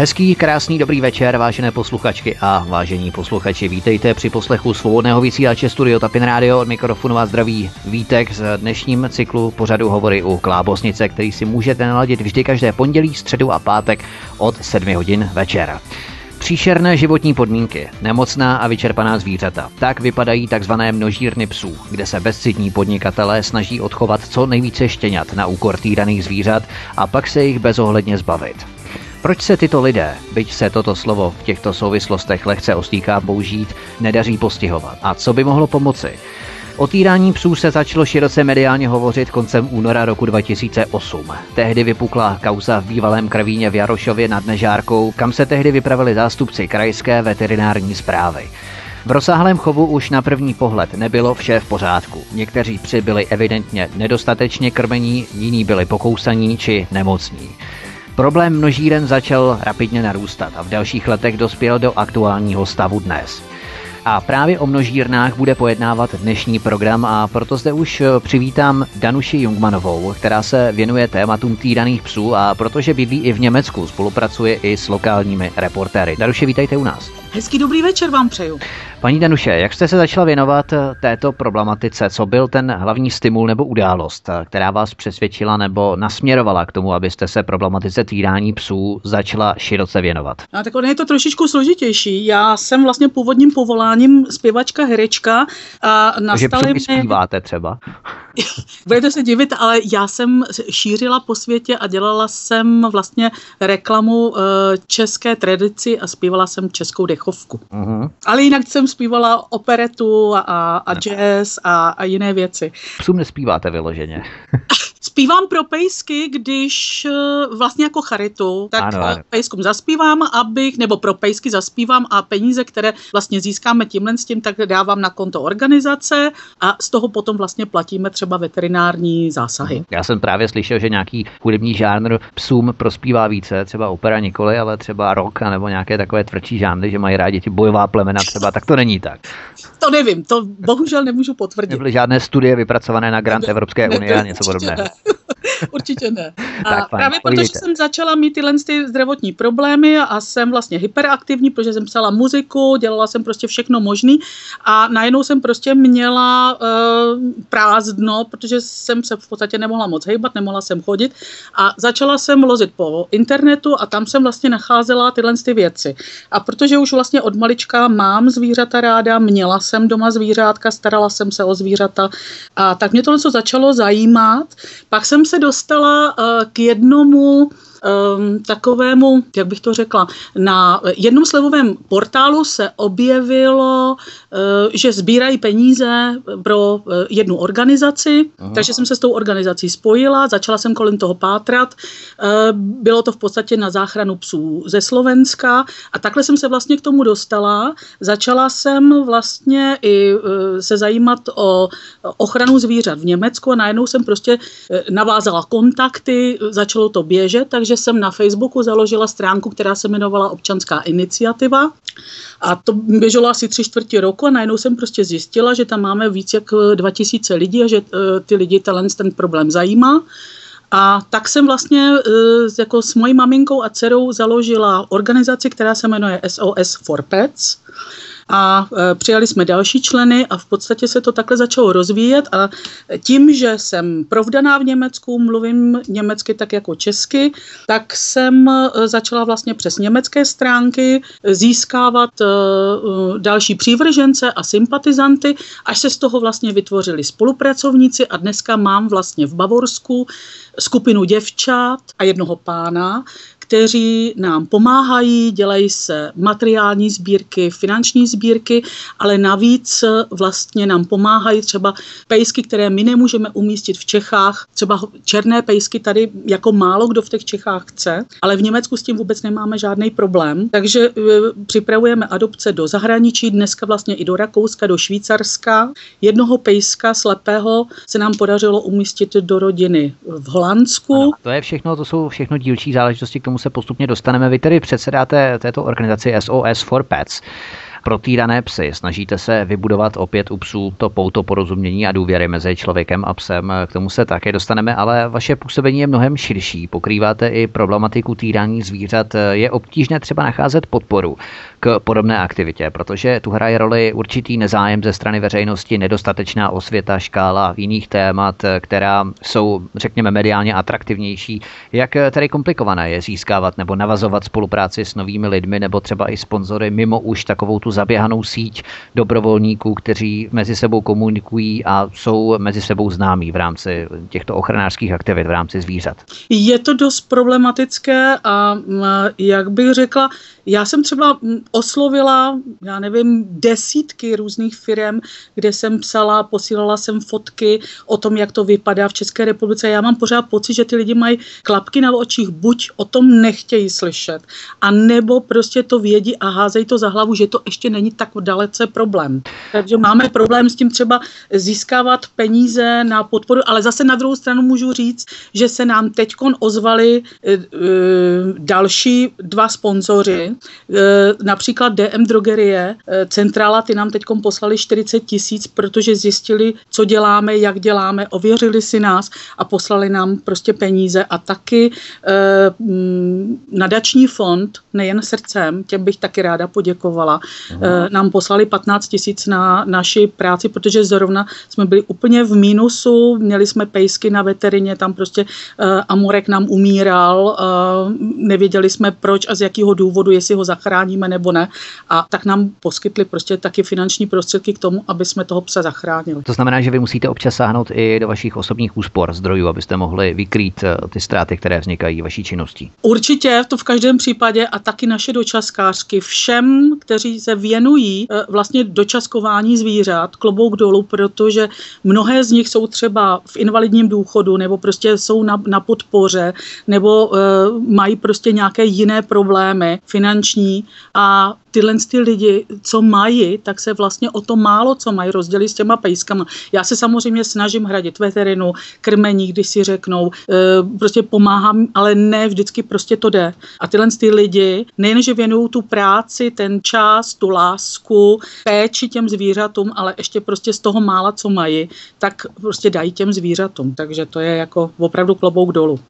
Hezký, krásný, dobrý večer, vážené posluchačky a vážení posluchači. Vítejte při poslechu svobodného vysílače Studio Tapin Radio. Od mikrofonu vás zdraví Vítek z dnešním cyklu pořadu Hovory u Klábosnice, který si můžete naladit vždy každé pondělí, středu a pátek od 7 hodin večera. Příšerné životní podmínky, nemocná a vyčerpaná zvířata. Tak vypadají tzv. množírny psů, kde se bezcitní podnikatelé snaží odchovat co nejvíce štěňat na úkor týraných zvířat a pak se jich bezohledně zbavit. Proč se tyto lidé, byť se toto slovo v těchto souvislostech lehce ostýká použít, nedaří postihovat? A co by mohlo pomoci? O týrání psů se začalo široce mediálně hovořit koncem února roku 2008. Tehdy vypukla kauza v bývalém krvíně v Jarošově nad Nežárkou, kam se tehdy vypravili zástupci krajské veterinární zprávy. V rozsáhlém chovu už na první pohled nebylo vše v pořádku. Někteří psy byli evidentně nedostatečně krmení, jiní byli pokousaní či nemocní. Problém množíren začal rapidně narůstat a v dalších letech dospěl do aktuálního stavu dnes. A právě o množírnách bude pojednávat dnešní program a proto zde už eh, přivítám Danuši Jungmanovou, která se věnuje tématům týraných psů a protože bydlí i v Německu, spolupracuje i s lokálními reportéry. Danuše, vítejte u nás. Hezký dobrý večer vám přeju. Paní Danuše, jak jste se začala věnovat eh, této problematice? Co byl ten hlavní stimul nebo událost, eh, která vás přesvědčila nebo nasměrovala k tomu, abyste se problematice týrání psů začala široce věnovat? No, tak je to trošičku složitější. Já jsem vlastně původním povoláním zpěvačka, herečka a nastaly mi... zpíváte třeba? Budete se divit, ale já jsem šířila po světě a dělala jsem vlastně reklamu eh, české tradici a zpívala jsem českou dechovku. Uh-huh. Ale jinak jsem zpívala operetu a, a jazz a, a jiné věci. Psům nespíváte vyloženě. Zpívám pro pejsky, když eh, vlastně jako charitu, tak ano, ano. pejskům zaspívám, abych, nebo pro pejsky zaspívám a peníze, které vlastně získáme tímhle s tím, tak dávám na konto organizace a z toho potom vlastně platíme třeba veterinární zásahy. Mhm. Já jsem právě slyšel, že nějaký hudební žánr psům prospívá více, třeba opera nikoli, ale třeba rock nebo nějaké takové tvrdší žánry, že mají rádi ti bojová plemena třeba, tak to není tak. To nevím, to bohužel nemůžu potvrdit. Nebyly žádné studie vypracované na grant Evropské unie a něco podobného. Určitě ne. A tak, právě protože jsem začala mít tyhle ty zdravotní problémy a jsem vlastně hyperaktivní, protože jsem psala muziku, dělala jsem prostě všechno možný a najednou jsem prostě měla uh, prázdno, protože jsem se v podstatě nemohla moc hejbat, nemohla jsem chodit a začala jsem lozit po internetu a tam jsem vlastně nacházela tyhle ty věci. A protože už vlastně od malička mám zvířata ráda, měla jsem doma zvířátka, starala jsem se o zvířata a tak mě to začalo zajímat. Pak jsem se dostala uh, k jednomu um, takovému, jak bych to řekla, na jednom slevovém portálu se objevilo, uh, že sbírají peníze pro uh, jednu organizaci, Aha. takže jsem se s tou organizací spojila, začala jsem kolem toho pátrat. Uh, bylo to v podstatě na záchranu psů ze Slovenska a takhle jsem se vlastně k tomu dostala. Začala jsem vlastně i uh, se zajímat o ochranu zvířat v Německu a najednou jsem prostě uh, navázala kontakty, začalo to běžet, takže takže jsem na Facebooku založila stránku, která se jmenovala Občanská iniciativa. A to běželo asi tři čtvrtě roku a najednou jsem prostě zjistila, že tam máme víc jak 2000 lidí a že eh, ty lidi talent ten problém zajímá. A tak jsem vlastně eh, jako s mojí maminkou a dcerou založila organizaci, která se jmenuje SOS for Pets a e, přijali jsme další členy a v podstatě se to takhle začalo rozvíjet a tím, že jsem provdaná v Německu, mluvím německy tak jako česky, tak jsem e, začala vlastně přes německé stránky získávat e, další přívržence a sympatizanty, až se z toho vlastně vytvořili spolupracovníci a dneska mám vlastně v Bavorsku skupinu děvčat a jednoho pána, kteří nám pomáhají, dělají se materiální sbírky, finanční sbírky, ale navíc vlastně nám pomáhají třeba pejsky, které my nemůžeme umístit v Čechách, třeba černé pejsky tady jako málo kdo v těch Čechách chce, ale v Německu s tím vůbec nemáme žádný problém, takže e, připravujeme adopce do zahraničí, dneska vlastně i do Rakouska, do Švýcarska. Jednoho pejska slepého se nám podařilo umístit do rodiny v Holandsku. Ano, to je všechno, to jsou všechno dílčí záležitosti, k tomu se postupně dostaneme. Vy tedy předsedáte této organizaci SOS for Pets. protýrané psy. Snažíte se vybudovat opět u psů to pouto porozumění a důvěry mezi člověkem a psem. K tomu se také dostaneme, ale vaše působení je mnohem širší. Pokrýváte i problematiku týrání zvířat. Je obtížné třeba nacházet podporu k podobné aktivitě, protože tu hraje roli určitý nezájem ze strany veřejnosti, nedostatečná osvěta, škála jiných témat, která jsou, řekněme, mediálně atraktivnější. Jak tedy komplikované je získávat nebo navazovat spolupráci s novými lidmi nebo třeba i sponzory mimo už takovou tu zaběhanou síť dobrovolníků, kteří mezi sebou komunikují a jsou mezi sebou známí v rámci těchto ochranářských aktivit v rámci zvířat? Je to dost problematické a jak bych řekla, já jsem třeba oslovila, já nevím, desítky různých firm, kde jsem psala, posílala jsem fotky o tom, jak to vypadá v České republice. Já mám pořád pocit, že ty lidi mají klapky na očích, buď o tom nechtějí slyšet, a nebo prostě to vědí a házejí to za hlavu, že to ještě není tak dalece problém. Takže máme problém s tím třeba získávat peníze na podporu, ale zase na druhou stranu můžu říct, že se nám teď ozvali e, e, další dva sponzoři, například DM Drogerie, e, centrála, ty nám teď poslali 40 tisíc, protože zjistili, co děláme, jak děláme, ověřili si nás a poslali nám prostě peníze. A taky e, nadační fond, nejen srdcem, těm bych taky ráda poděkovala, nám poslali 15 tisíc na naši práci, protože zrovna jsme byli úplně v mínusu, měli jsme pejsky na veterině, tam prostě Amorek nám umíral, nevěděli jsme proč a z jakého důvodu, jestli ho zachráníme nebo ne. A tak nám poskytli prostě taky finanční prostředky k tomu, aby jsme toho psa zachránili. To znamená, že vy musíte občas sáhnout i do vašich osobních úspor zdrojů, abyste mohli vykrýt eh, ty ztráty, které vznikají vaší činností. Určitě, to v každém případě a taky naše dočaskářky. Všem, kteří se věnují eh, vlastně dočaskování zvířat, klobouk dolů, protože mnohé z nich jsou třeba v invalidním důchodu nebo prostě jsou na, na podpoře nebo uh, mají prostě nějaké jiné problémy finanční a tyhle ty lidi, co mají, tak se vlastně o to málo, co mají, rozdělí s těma pejskama. Já se samozřejmě snažím hradit veterinu, krmení, když si řeknou, e, prostě pomáhám, ale ne vždycky prostě to jde. A tyhle ty lidi nejenže věnují tu práci, ten čas, tu lásku, péči těm zvířatům, ale ještě prostě z toho mála, co mají, tak prostě dají těm zvířatům. Takže to je jako opravdu klobouk dolů.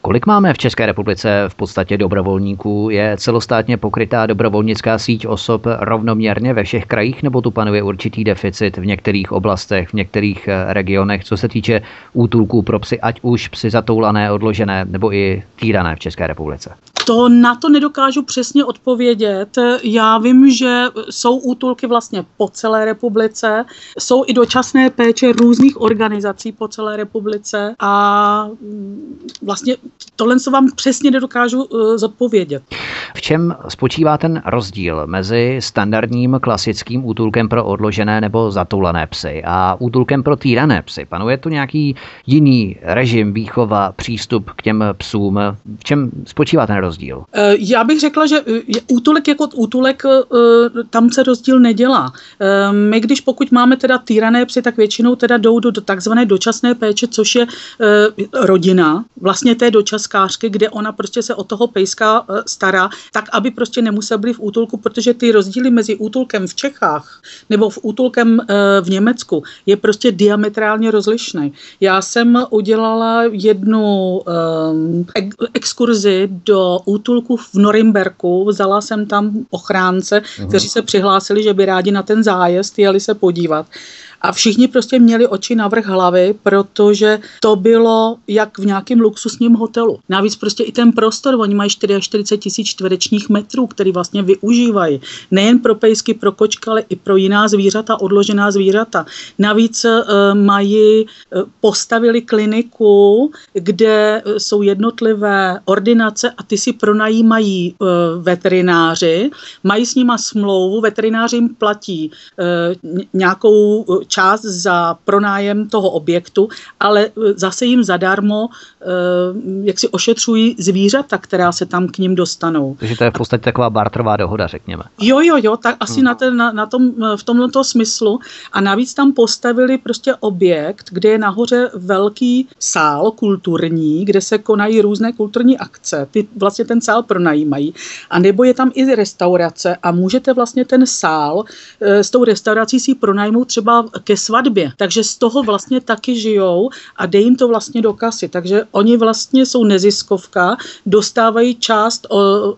Kolik máme v České republice v podstatě dobrovolníků? Je celostátně pokrytá dobrovolnická síť osob rovnoměrně ve všech krajích, nebo tu panuje určitý deficit v některých oblastech, v některých eh, regionech, co se týče útulků pro psy, ať už psy zatoulané, odložené nebo i týrané v České republice? To na to nedokážu přesně odpovědět. Já vím, že jsou útulky vlastně po celé republice, jsou i dočasné péče různých organizací po celé republice a mm, vlastně tohle se vám přesně nedokážu uh, zodpovědět. V čem spočívá ten rozdíl mezi standardním klasickým útulkem pro odložené nebo zatoulané psy a útulkem pro týrané psy? Panuje tu nějaký jiný režim, výchova, přístup k těm psům? V čem spočívá ten rozdíl? Eh, já bych řekla, že eh, útulek jako útulek, tam se rozdíl nedělá. My, když pokud máme teda týrané psy, tak většinou teda jdou do takzvané dočasné péče, což je rodina vlastně té dočaskářky, kde ona prostě se o toho pejska stará tak aby prostě nemusel být v útulku, protože ty rozdíly mezi útulkem v Čechách nebo v útulkem eh, v Německu je prostě diametrálně rozlišný. Já jsem udělala jednu um, exkurzi do útulku v Norimberku, vzala jsem tam ochránce, uh-huh. kteří se přihlásili, že by rádi na ten zájezd jeli se podívat. A všichni prostě měli oči na vrch hlavy, protože to bylo jak v nějakém luxusním hotelu. Navíc prostě i ten prostor, oni mají 44 tisíc čtverečních metrů, který vlastně využívají. Nejen pro pejsky, pro kočky, ale i pro jiná zvířata, odložená zvířata. Navíc e, mají, e, postavili kliniku, kde eh, jsou jednotlivé ordinace a ty si pronajímají e, veterináři, mají s nima smlouvu, veterináři jim platí nějakou část za pronájem toho objektu, ale zase jim zadarmo jak si ošetřují zvířata, která se tam k ním dostanou. Takže to je v podstatě taková bartrová dohoda, řekněme. Jo, jo, jo, tak asi hmm. na, ten, na, na tom, v tomto smyslu. A navíc tam postavili prostě objekt, kde je nahoře velký sál kulturní, kde se konají různé kulturní akce. Ty vlastně ten sál pronajímají. A nebo je tam i restaurace a můžete vlastně ten sál e, s tou restaurací si pronajmout třeba ke svatbě. Takže z toho vlastně taky žijou a dej jim to vlastně do kasy. Takže oni vlastně jsou neziskovka, dostávají část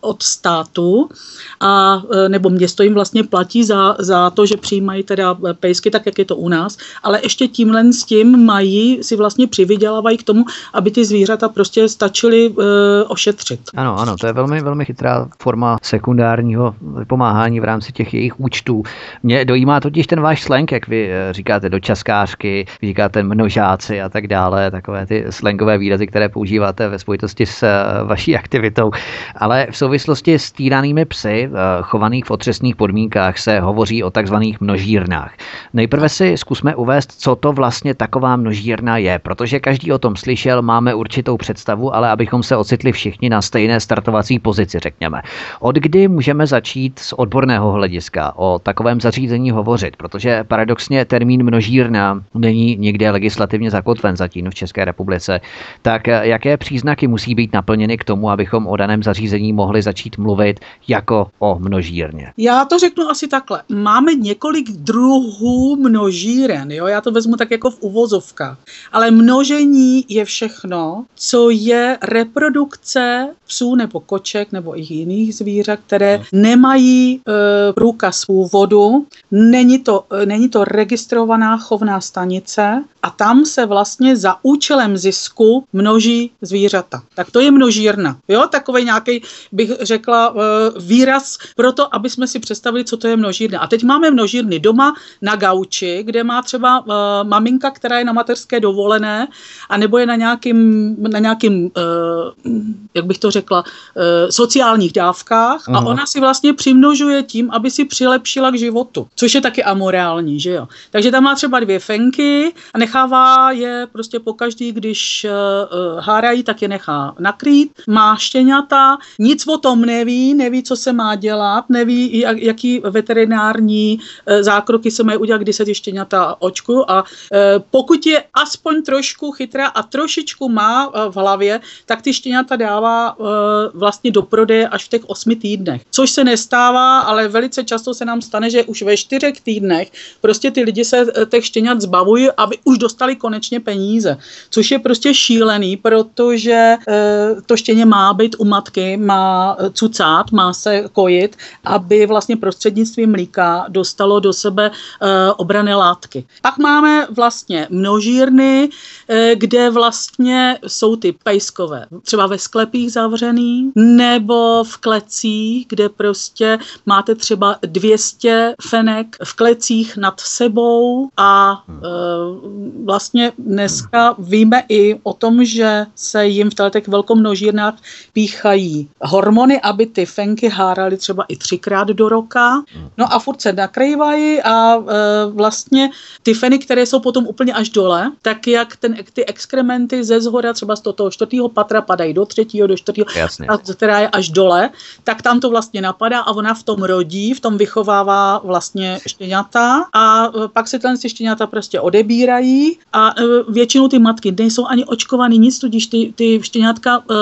od státu a e, nebo město jim vlastně platí za, za to, že přijímají teda pejsky, tak jak je to u nás, ale ještě tímhle s tím mají, si vlastně přivydělávají k tomu, aby ty zvířata prostě stačily e, ošetřit. Ano, ano, to je velmi, velmi chytrá forma sekundárního pomáhání v rámci těch jejich účtů. Mě dojímá totiž ten váš slang, jak vy e, říkáte, dočaskářky, říkáte množáci a tak dále, takové ty slangové výrazy, které používáte ve spojitosti s e, vaší aktivitou. Ale v souvislosti s týranými psy, e, chovaných v otřesných podmínkách, se hovoří o takzvaných množírnách. Nejprve si zkusme uvést, co to vlastně taková množírna je, protože každý o tom slyšel, máme určitou představu, ale abychom se ocitli všichni na stejné startovací pozici, řekněme. Od kdy můžeme začít z odborného hlediska o takovém zařízení hovořit, protože paradoxně termín množírna není nikde legislativně zakotven zatím v České republice, tak jaké příznaky musí být naplněny k tomu, abychom o daném zařízení mohli začít mluvit jako o množírně? Já to řeknu asi takhle. Máme několik druhů množíren, jo? já to vezmu tak jako v uvozovkách, ale množení je všechno, co je reprodukce psů nebo koček nebo i jiných zvířat, které nemají e, průkaz původu, není to, e, není to registrovaná chovná stanice a tam se vlastně za účelem zisku množí zvířata. Tak to je množírna. Jo, takový nějaký, bych řekla, e, výraz pro to, aby jsme si představili, co to je množírna. A teď máme množírny doma na gauči, kde má třeba uh, maminka, která je na mateřské dovolené, a nebo je na nějakým, na nějakým uh, jak bych to řekla, sociálních dávkách Aha. a ona si vlastně přimnožuje tím, aby si přilepšila k životu, což je taky amorální, že jo. Takže tam má třeba dvě fenky a nechává je prostě po každý, když uh, hárají, tak je nechá nakrýt. Má štěňata, nic o tom neví, neví, co se má dělat, neví, jak, jaký veterinární uh, zákroky se mají udělat, kdy se ty štěňata očku a uh, pokud je aspoň trošku chytrá a trošičku má uh, v hlavě, tak ty štěňata dává uh, vlastně do prodeje až v těch osmi týdnech. Což se nestává, ale velice často se nám stane, že už ve čtyřech týdnech prostě ty lidi se těch štěňat zbavují, aby už dostali konečně peníze. Což je prostě šílený, protože uh, to štěně má být u matky, má cucát, má se kojit, aby vlastně prostřednictvím mlíka dostalo do sebe obrané látky. Pak máme vlastně množírny, kde vlastně jsou ty pejskové, třeba ve sklepích zavřený, nebo v klecích, kde prostě máte třeba 200 fenek v klecích nad sebou a uh, vlastně dneska víme i o tom, že se jim v těch velkomnožírnách píchají hormony, aby ty fenky háraly třeba i třikrát do roka. No a furt se nakrývají a e, vlastně ty feny, které jsou potom úplně až dole, tak jak ten, ty exkrementy ze zhora třeba z toho čtvrtého patra padají do třetího, do čtvrtého, která je až dole, tak tam to vlastně napadá a ona v tom rodí, v tom vychovává vlastně štěňata. A e, pak se ten štěňata prostě odebírají a e, většinou ty matky nejsou ani očkovaný nic, tudíž ty, ty štěňátka e,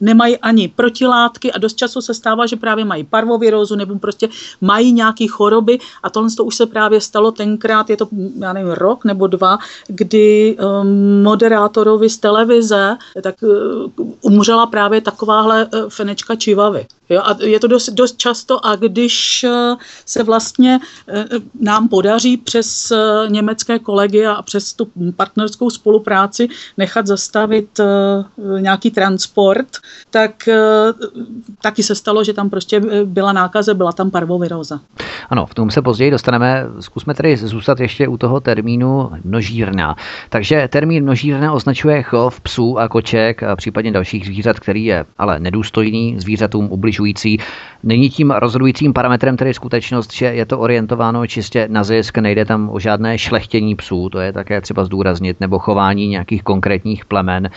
nemají ani protilátky a dost času se stává, že právě mají parvovirózu nebo prostě mají nějaké choroby a tohle to už se právě stalo tenkrát, je to, já nevím, rok nebo dva, kdy um, moderátorovi z televize tak uh, umřela právě takováhle uh, fenečka čivavy. Jo, a je to dost, dost často a když uh, se vlastně uh, nám podaří přes německé kolegy a přes tu partnerskou spolupráci nechat zastavit nějaký transport, tak taky se stalo, že tam prostě byla nákaze, byla tam parvoviróza. Ano, v tom se později dostaneme. Zkusme tedy zůstat ještě u toho termínu množírna. Takže termín množírna označuje chov psů a koček a případně dalších zvířat, který je ale nedůstojný, zvířatům ubližující. Není tím rozhodujícím parametrem tedy skutečnost, že je to orientováno čistě na zisk, nejde tam o žádné šlechtění psů, to je také třeba zdůraznit, nebo chování nějakých konkrétních plemen.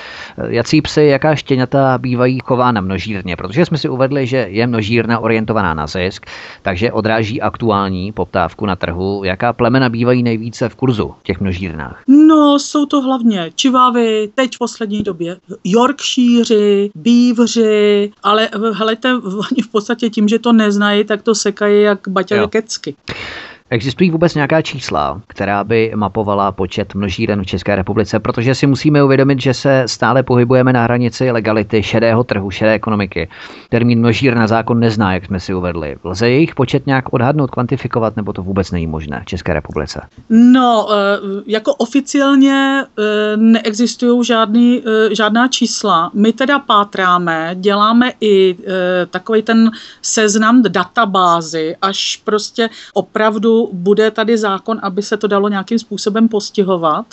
Jací psy, jaká štěňata bývají chována množírně, protože jsme si uvedli, že je množírna orientovaná na zisk, takže odráží aktuální poptávku na trhu. Jaká plemena bývají nejvíce v kurzu v těch množírnách? No, jsou to hlavně čivavy, teď v poslední době Yorkshire, bívři, ale helejte, oni v podstatě tím, že to neznají, tak to sekají jak baťa kecky. Existují vůbec nějaká čísla, která by mapovala počet množíren v České republice, protože si musíme uvědomit, že se stále pohybujeme na hranici legality šedého trhu, šedé ekonomiky. Termín množír na zákon nezná, jak jsme si uvedli. Lze jejich počet nějak odhadnout, kvantifikovat, nebo to vůbec není možné v České republice? No, eh, jako oficiálně eh, neexistují žádný, eh, žádná čísla. My teda pátráme, děláme i takový ten seznam databázy, až prostě opravdu bude tady zákon, aby se to dalo nějakým způsobem postihovat.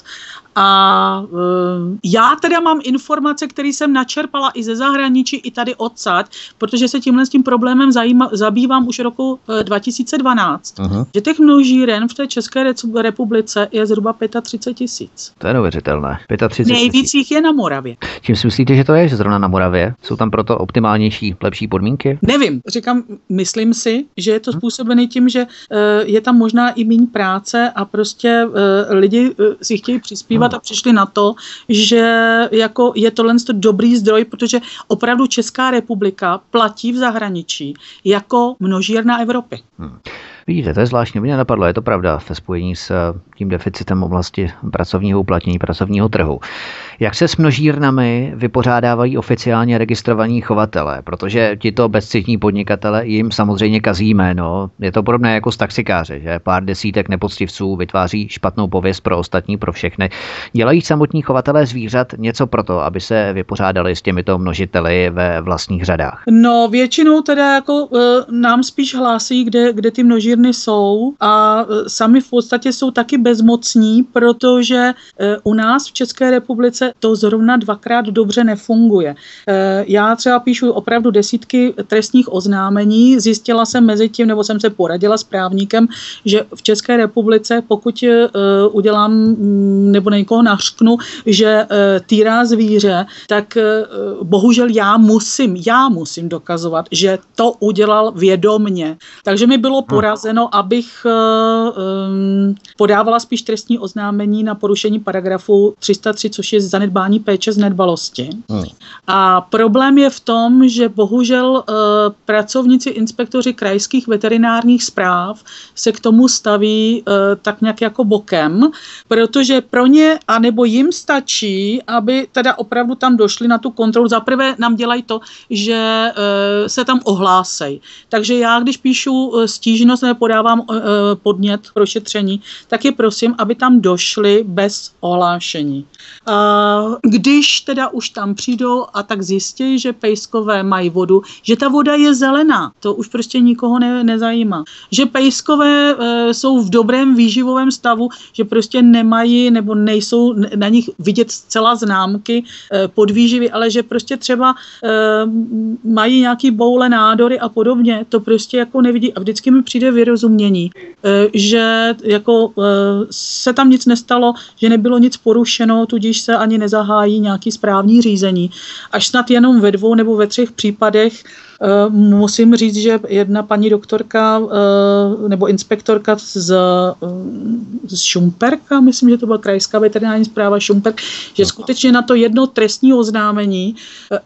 A e, já teda mám informace, které jsem načerpala i ze zahraničí, i tady odsaď, protože se tímhle s tím problémem zajíma, zabývám už roku 2012, uh-huh. že těch množíren v té České republice je zhruba 35 tisíc. To je neuvěřitelné. 35 Nejvíc jich je na Moravě. Čím si myslíte, že to je, že zrovna na Moravě? Jsou tam proto optimálnější, lepší podmínky? Nevím. Říkám, myslím si, že je to mhm. způsobený tím, že e, je tam možná i méně práce a prostě e, lidi si chtějí přispívat a přišli na to, že jako je tohle dobrý zdroj, protože opravdu Česká republika platí v zahraničí jako množírna Evropy. Hmm. Vidíte, to je zvláštní, mě napadlo, je to pravda, ve spojení s eh, tím deficitem oblasti pracovního uplatnění, pracovního trhu. Jak se s množírnami vypořádávají oficiálně registrovaní chovatele? Protože tito bezcitní podnikatele jim samozřejmě kazí jméno. Je to podobné jako s taxikáři, že pár desítek nepoctivců vytváří špatnou pověst pro ostatní, pro všechny. Dělají samotní chovatelé zvířat něco pro to, aby se vypořádali s těmito množiteli ve vlastních řadách? No, většinou teda jako e, nám spíš hlásí, kde, kde ty množírny jsou a e, sami v podstatě jsou taky bezmocní, protože e, u nás v České republice to zrovna dvakrát dobře nefunguje. Eh, já třeba píšu opravdu desítky trestních oznámení, zjistila jsem mezi tím, nebo jsem se poradila s právníkem, že v České republice, pokud udělám mm, nebo někoho nařknu, že týrá zvíře, tak bohužel já musím, já musím dokazovat, že to udělal vědomně. Takže mi bylo hm. Porazeno, abych podávala spíš trestní oznámení na porušení paragrafu 303, což je zanedbání péče z nedbalosti. Hmm. A problém je v tom, že bohužel uh, pracovníci, inspektoři krajských veterinárních zpráv se k tomu staví uh, tak nějak jako bokem, protože pro ně, anebo jim stačí, aby teda opravdu tam došli na tu kontrolu. Zaprvé nám dělají to, že uh, se tam ohlásej. Takže já, když píšu stížnost podávám podnět pro šetření, tak je prosím, aby tam došli bez ohlášení. Když teda už tam přijdou a tak zjistí, že pejskové mají vodu, že ta voda je zelená, to už prostě nikoho ne, nezajímá. Že pejskové e, jsou v dobrém výživovém stavu, že prostě nemají nebo nejsou na nich vidět zcela známky podvýživy, ale že prostě třeba mají nějaký boule nádory a podobně, to prostě jako nevidí a vždycky mi přijde vyrozumění, e, že jako e, se tam nic nestalo, že nebylo nic porušeno, tudíž se ani nezahájí nějaký správní řízení. Až snad jenom ve dvou nebo ve třech případech Eh, musím říct, že jedna paní doktorka eh, nebo inspektorka z, eh, z Šumperka, myslím, že to byla krajská veterinární zpráva Šumperk, že skutečně na to jedno trestní oznámení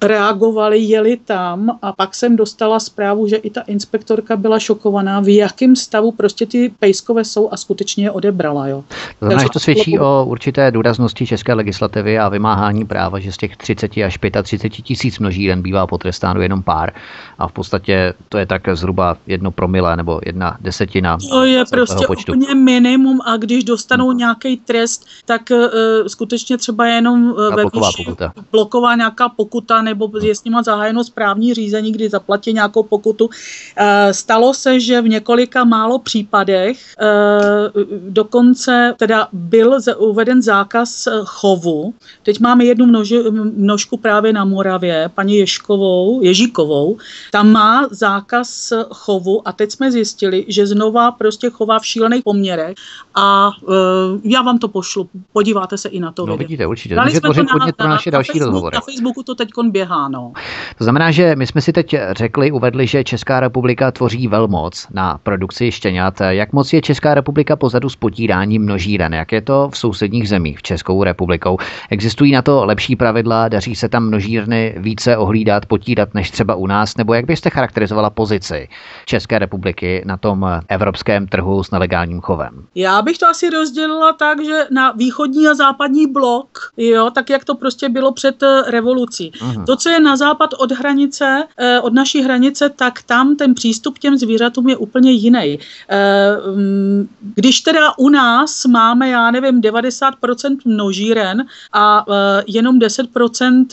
reagovali, jeli tam a pak jsem dostala zprávu, že i ta inspektorka byla šokovaná, v jakém stavu prostě ty pejskové jsou a skutečně je odebrala. Jo. To znamená, že to svědčí o určité důraznosti české legislativy a vymáhání práva, že z těch 30 až 35 tisíc množíren bývá potrestáno jenom pár. A v podstatě to je tak zhruba jedno promile nebo jedna desetina. To je prostě počtu. úplně minimum a když dostanou hmm. nějaký trest, tak uh, skutečně třeba jenom uh, ve bloková výši, pokuta. bloková nějaká pokuta nebo je s nima zahájeno správní řízení, kdy zaplatí nějakou pokutu. Uh, stalo se, že v několika málo případech uh, dokonce teda byl uveden zákaz chovu. Teď máme jednu množi, množku právě na Moravě, paní Ješkovou, Ježíkovou, tam má zákaz chovu a teď jsme zjistili, že znova prostě chová v šílených poměrech a uh, já vám to pošlu, podíváte se i na to. No video. vidíte, určitě. Dali jsme to na, na, pro naše na, další na rozhovory. Na Facebooku to teď běhá, no. To znamená, že my jsme si teď řekli, uvedli, že Česká republika tvoří velmoc na produkci štěňat. Jak moc je Česká republika pozadu s potíráním množíren? Jak je to v sousedních zemích v Českou republikou? Existují na to lepší pravidla? Daří se tam množírny více ohlídat, potírat než třeba u nás? Nebo jak byste charakterizovala pozici České republiky na tom evropském trhu s nelegálním chovem? Já bych to asi rozdělila tak, že na východní a západní blok, jo, tak jak to prostě bylo před eh, revolucí. Uh-huh. To, co je na západ od hranice, eh, od naší hranice, tak tam ten přístup k těm zvířatům je úplně jiný. Eh, mm, když teda u nás máme, já nevím, 90% množíren a jenom 10%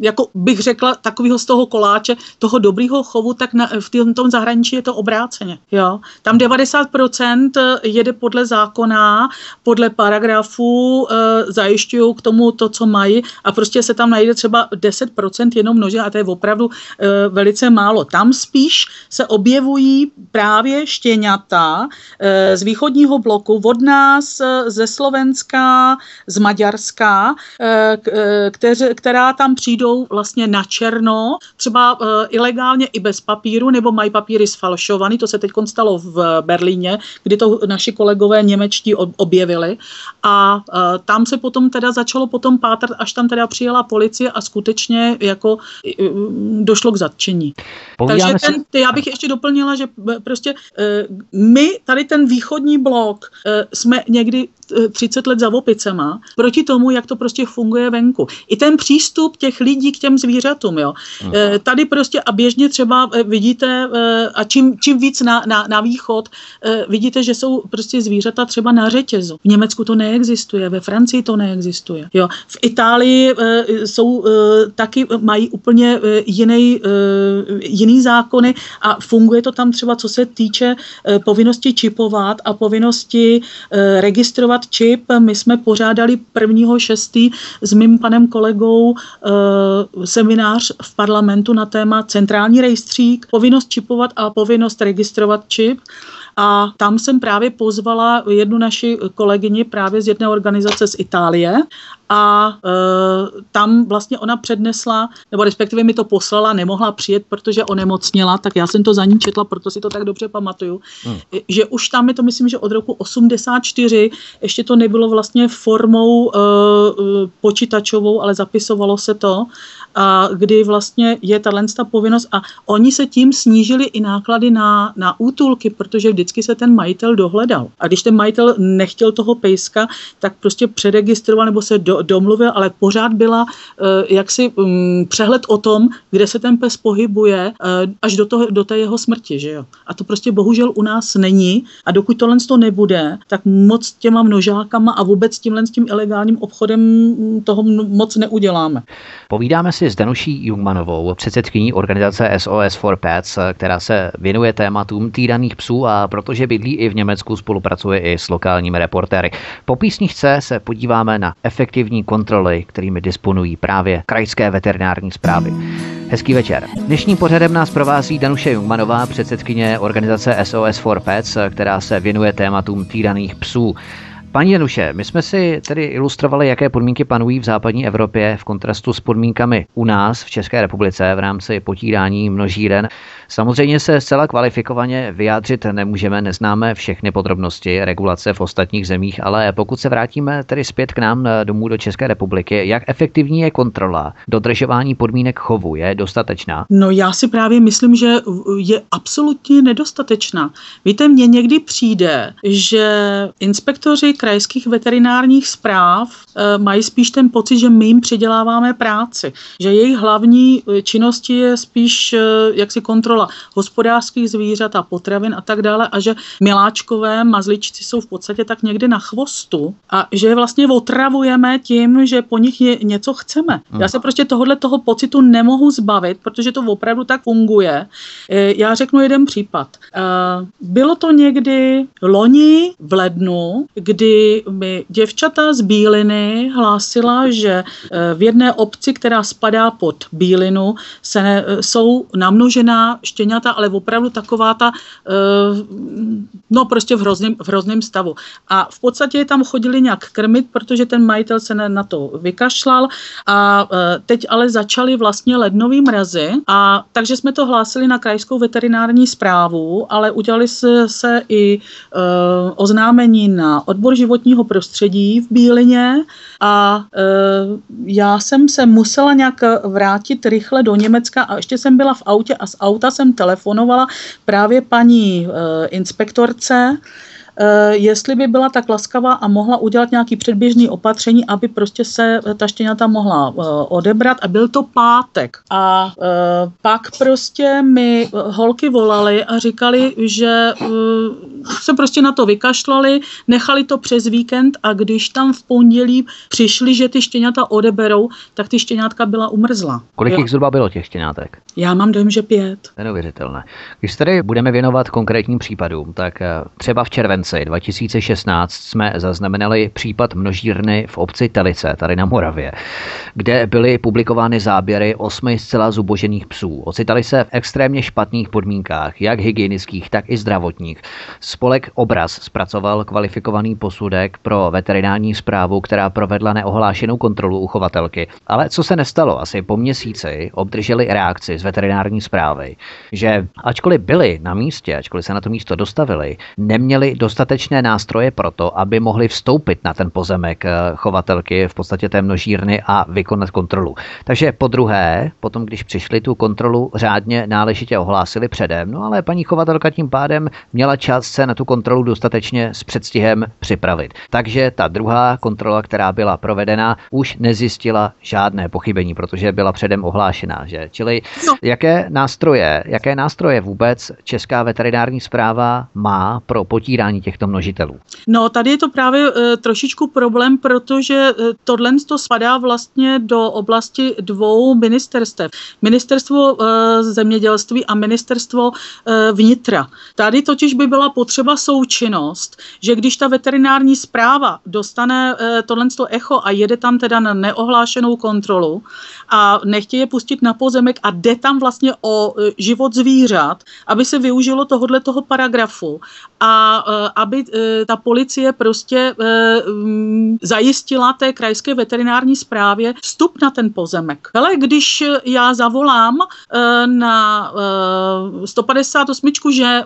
jako bych řekla, takového z toho koláče, toho dobrýho chovu, tak na, v tom zahraničí je to obráceně. Jo? Tam 90% jede podle zákona, podle paragrafů, e, zajišťují k tomu to, co mají a prostě se tam najde třeba 10% jenom množin a to je opravdu e, velice málo. Tam spíš se objevují právě štěňata e, z východního bloku, od nás, e, ze Slovenska, z Maďarska, e, které, která tam přijdou vlastně na černo, třeba uh, ilegálně i bez papíru, nebo mají papíry sfalšovaný, to se teď stalo v Berlíně, kdy to naši kolegové němečtí objevili a uh, tam se potom teda začalo potom pátrat, až tam teda přijela policie a skutečně jako uh, došlo k zatčení. Povídáme Takže ten, ty, já bych ještě doplnila, že prostě uh, my tady ten východní blok uh, jsme někdy 30 let za opicema, proti tomu, jak to prostě funguje venku. I ten přístup těch lidí k těm zvířatům, jo. Hmm. Tady prostě a běžně třeba eh, vidíte, eh, a čím, čím víc na, na, na východ, vidíte, že jsou prostě zvířata třeba na řetězu. V Německu to neexistuje, ve Francii to neexistuje. Jo. V Itálii jsou taky, mají úplně jiný, jiný zákony a funguje to tam třeba, co se týče povinnosti čipovat a povinnosti registrovat čip. My jsme pořádali 1.6. s mým panem kolegou seminář v parlamentu na téma centrální rejstřík, povinnost čipovat a povinnost registrovat čip. A tam jsem právě pozvala jednu naši kolegyni právě z jedné organizace z Itálie a e, tam vlastně ona přednesla, nebo respektive mi to poslala, nemohla přijet, protože onemocněla, tak já jsem to za ní četla, proto si to tak dobře pamatuju, hmm. že už tam je to, myslím, že od roku 84, ještě to nebylo vlastně formou e, e počítačovou, ale zapisovalo se to a kdy vlastně je tahle povinnost a oni se tím snížili i náklady na, na útulky, protože vždycky se ten majitel dohledal. A když ten majitel nechtěl toho pejska, tak prostě přeregistroval nebo se do, domluvil, ale pořád byla uh, jaksi um, přehled o tom, kde se ten pes pohybuje uh, až do, toho, do té jeho smrti. Že jo? A to prostě bohužel u nás není a dokud tohle to nebude, tak moc těma množákama a vůbec tímhle s tím ilegálním obchodem toho moc neuděláme. Povídáme si s Danuší Jungmanovou, předsedkyní organizace SOS for Pets, která se věnuje tématům týraných psů a protože bydlí i v Německu, spolupracuje i s lokálními reportéry. Po písničce se podíváme na efektivní kontroly, kterými disponují právě krajské veterinární zprávy. Hezký večer. Dnešním pořadem nás provází Danuše Jungmanová, předsedkyně organizace SOS for Pets, která se věnuje tématům týraných psů. Paní Januše, my jsme si tedy ilustrovali, jaké podmínky panují v západní Evropě v kontrastu s podmínkami u nás v České republice v rámci potírání množíren. Samozřejmě se zcela kvalifikovaně vyjádřit nemůžeme, neznáme všechny podrobnosti regulace v ostatních zemích, ale pokud se vrátíme tedy zpět k nám domů do České republiky, jak efektivní je kontrola dodržování podmínek chovu? Je dostatečná? No já si právě myslím, že je absolutně nedostatečná. Víte, mně někdy přijde, že inspektoři krajských veterinárních zpráv e, mají spíš ten pocit, že my jim přiděláváme práci, že jejich hlavní eh, činnosti je spíš e, jaksi kontrola hospodářských zvířat a potravin a tak dále a že miláčkové mazličci jsou v podstatě tak někde na chvostu a že je vlastně otravujeme tím, že po nich je, něco chceme. Hmm. Já se prostě tohohle toho pocitu nemohu zbavit, protože to opravdu tak funguje. Já řeknu jeden případ. Bylo to někdy loni v lednu, kdy mi děvčata z Bíliny hlásila, že e, v jedné obci, která spadá pod Bílinu, se ne, e, jsou namnožená štěňata, ale opravdu taková ta, e, no prostě v hrozném, v stavu. A v podstatě tam chodili nějak krmit, protože ten majitel se na to vykašlal a teď ale začaly vlastně lednový mrazy a takže jsme to hlásili na krajskou veterinární zprávu, ale udělali se, se i uh, oznámení na odbor životního prostředí v Bílině a uh, já jsem se musela nějak vrátit rychle do Německa a ještě jsem byla v autě a z auta jsem telefonovala právě paní uh, inspektorce, jestli by byla tak laskavá a mohla udělat nějaký předběžný opatření, aby prostě se ta štěňata mohla eh, odebrat a byl to pátek. A eh, pak prostě mi holky volali a říkali, že se prostě na to vykašlali, nechali to přes víkend a když tam v pondělí přišli, že ty štěňata odeberou, tak ty štěňátka byla umrzla. Kolik jich zhruba bylo těch štěňátek? Já mám dojem, že pět. Neuvěřitelné. Když se tady budeme věnovat konkrétním případům, tak třeba v červenci červenci 2016 jsme zaznamenali případ množírny v obci Telice, tady na Moravě, kde byly publikovány záběry osmi zcela zubožených psů. Ocitali se v extrémně špatných podmínkách, jak hygienických, tak i zdravotních. Spolek Obraz zpracoval kvalifikovaný posudek pro veterinární zprávu, která provedla neohlášenou kontrolu uchovatelky. Ale co se nestalo? Asi po měsíci obdrželi reakci z veterinární zprávy, že ačkoliv byli na místě, ačkoliv se na to místo dostavili, neměli dost dostatečné nástroje pro to, aby mohli vstoupit na ten pozemek eh, chovatelky v podstatě té množírny a vykonat kontrolu. Takže po druhé, potom když přišli tu kontrolu řádně náležitě ohlásili předem, no ale paní chovatelka tím pádem měla čas se na tu kontrolu dostatečně s předstihem připravit. Takže ta druhá kontrola, která byla provedena, už nezjistila žádné pochybení, protože byla předem ohlášená. Že? Čili no. jaké nástroje, jaké nástroje vůbec Česká veterinární zpráva má pro potírání těchto množitelů? No, tady je to právě e, trošičku problém, protože e, tohle to spadá vlastně do oblasti dvou ministerstev. Ministerstvo e, zemědělství a ministerstvo e, vnitra. Tady totiž by byla potřeba součinnost, že když ta veterinární zpráva dostane e, tohle echo a jede tam teda na neohlášenou kontrolu a nechtějí je pustit na pozemek a jde tam vlastně o e, život zvířat, aby se využilo tohohle toho paragrafu a aby e, ta policie prostě zajistila té krajské veterinární správě vstup na ten pozemek. Ale když já zavolám na 158, že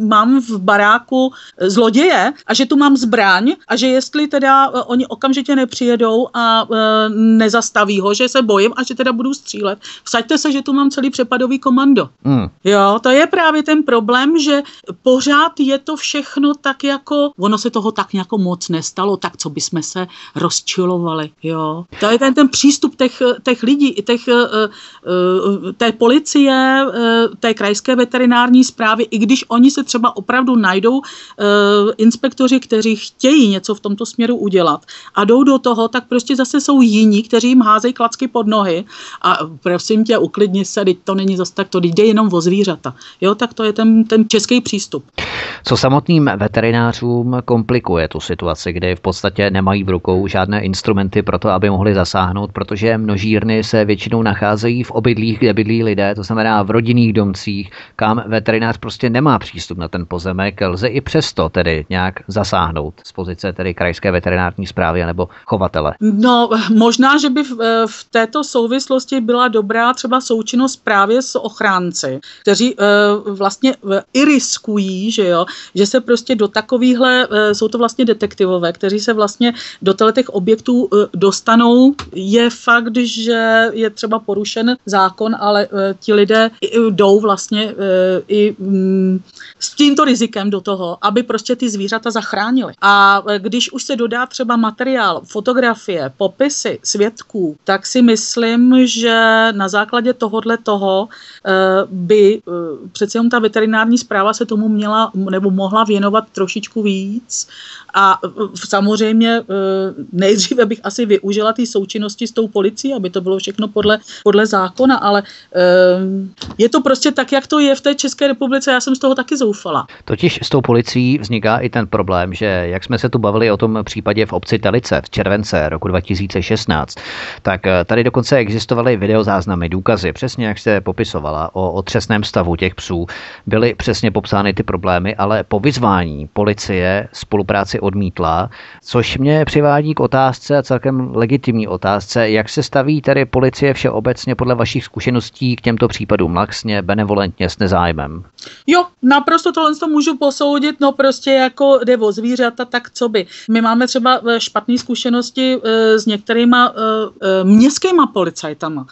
mám v baráku zloděje a že tu mám zbraň a že jestli teda oni okamžitě nepřijedou a nezastaví ho, že se bojím a že teda budu střílet, vsaďte se, že tu mám celý přepadový komando. Mm. Jo, to je právě ten problém, že pořád je to všechno tak jako, ono se toho tak jako moc nestalo, tak co bychom se rozčilovali, jo. To je ten, ten přístup těch, těch lidí, těch, uh, uh, té policie, uh, té krajské veterinární zprávy, i když oni se třeba opravdu najdou inspektoři, kteří chtějí něco v tomto směru udělat a jdou do toho, tak prostě zase jsou jiní, kteří jim házejí klacky pod nohy a prosím tě, uklidni se, teď to není zase tak, to jde jenom o zvířata. Jo, tak to je ten, ten český přístup. Co samotným veterinářům komplikuje tu situaci, kdy v podstatě nemají v rukou žádné instrumenty pro to, aby mohli zasáhnout, protože množírny se většinou nacházejí v obydlích, kde bydlí lidé, to znamená v rodinných domcích, kam veterinář prostě nemá přístup na ten pozemek. Lze i přesto tedy nějak zasáhnout z pozice tedy krajské veterinární zprávy nebo chovatele. No, možná, že by v, v této souvislosti byla dobrá třeba součinnost právě s ochránci, kteří uh, vlastně i riskují, že jo, že se prostě do takovýchhle, uh, jsou to vlastně detektivové, kteří se vlastně do těch objektů uh, dostanou. Je fakt, že je třeba porušen zákon, ale uh, ti lidé jdou vlastně i um, s tímto rizikem do toho, aby prostě ty zvířata zachránili. A když už se dodá třeba materiál, fotografie, popisy svědků, tak si myslím, že na základě tohohle toho eh, by eh, přece jenom ta veterinární zpráva se tomu měla nebo mohla věnovat trošičku víc a e, samozřejmě e, nejdříve bych asi využila ty součinnosti s tou policií, aby to bylo všechno podle, podle zákona, ale e, je to prostě tak, jak to je v té České republice, já jsem z toho taky zoufala. Totiž s tou policií vzniká i ten problém, že jak jsme se tu bavili o tom případě v obci Telice v července roku 2016, tak tady dokonce existovaly videozáznamy, důkazy, přesně jak jste popisovala o otřesném stavu těch psů. Byly přesně popsány ty problémy, ale po vyzvání policie spolupráci odmítla, což mě přivádí k otázce a celkem legitimní otázce, jak se staví tedy policie všeobecně podle vašich zkušeností k těmto případům laxně, benevolentně, s nezájmem? Jo, naprosto tohle to můžu posoudit, no prostě jako jde o zvířata, tak co by. My máme třeba eh, špatné zkušenosti e, s některýma e, městskýma policajtama.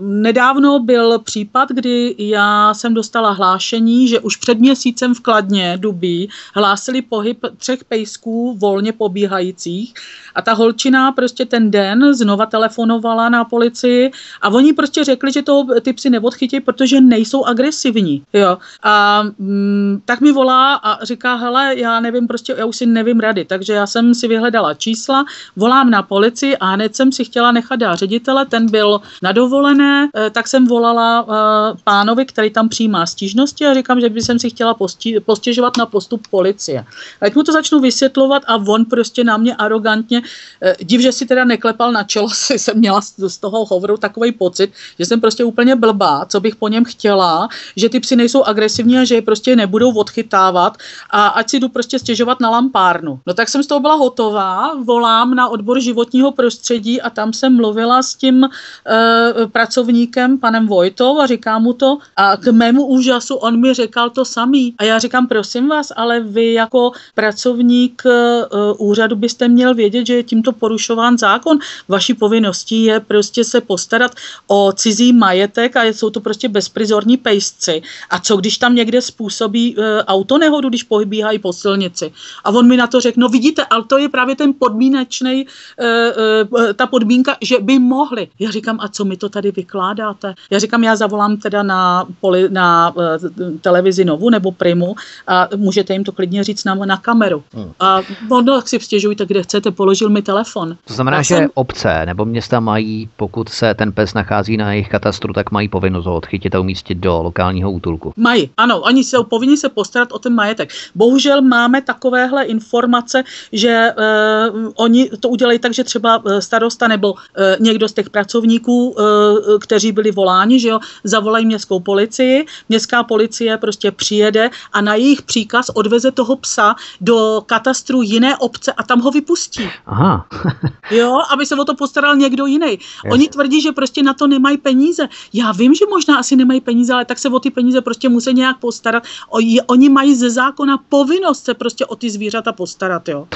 Nedávno byl případ, kdy já jsem dostala hlášení, že už před měsícem v Kladně, Dubí, hlásili pohyb třech pejsků volně pobíhajících a ta holčina prostě ten den znova telefonovala na policii a oni prostě řekli, že to ty psy neodchytí, protože nejsou agresivní. Jo. A mm, tak mi volá a říká, hele, já nevím, prostě já už si nevím rady, takže já jsem si vyhledala čísla, volám na policii a hned jsem si chtěla nechat dát ředitele, ten byl na dovolené, eh, tak jsem volala uh, pánovi, který tam přijímá stížnosti a říkám, že by jsem si chtěla postí, postěžovat na postup policie. Ať mu to začnu vysvětlovat, a on prostě na mě arrogantně, eh, div, že si teda neklepal na čelo, si jsem měla z toho hovoru takový pocit, že jsem prostě úplně blbá, co bych po něm chtěla, že ty psy nejsou agresivní a že je prostě nebudou odchytávat a ať si jdu prostě stěžovat na lampárnu. No tak jsem z toho byla hotová, volám na odbor životního prostředí a tam jsem mluvila s tím e, pracovníkem, panem Vojtou a říkám mu to a k mému úžasu on mi řekl to samý. A já říkám, prosím vás, ale vy jako pracovník Eh, úřadu byste měl vědět, že je tímto porušován zákon. Vaší povinností je prostě se postarat o cizí majetek a jsou to prostě bezprizorní pejsci. A co když tam někde způsobí eh, auto nehodu, když pohybíhají po silnici? A on mi na to řekl, no vidíte, ale to je právě ten podmínečný, eh, ta podmínka, že by mohli. Já říkám, a co mi to tady vykládáte? Já říkám, já zavolám teda na, poli, na televizi Novu nebo Primu a můžete jim to klidně říct na, na kameru. Hmm. A no, tak si stěžujte, kde chcete, položil mi telefon. To znamená, Já že jsem... obce nebo města mají, pokud se ten pes nachází na jejich katastru, tak mají povinnost ho odchytit a umístit do lokálního útulku. Mají, ano, oni jsou povinni se postarat o ten majetek. Bohužel máme takovéhle informace, že uh, oni to udělají tak, že třeba eh, starosta nebo uh, někdo z těch pracovníků, uh, kteří byli voláni, že jo, zavolají městskou policii, městská policie prostě přijede a na jejich příkaz odveze toho psa do katastru jiné obce a tam ho vypustí. Aha. jo, aby se o to postaral někdo jiný. Oni tvrdí, že prostě na to nemají peníze. Já vím, že možná asi nemají peníze, ale tak se o ty peníze prostě musí nějak postarat. Oni mají ze zákona povinnost se prostě o ty zvířata postarat, jo.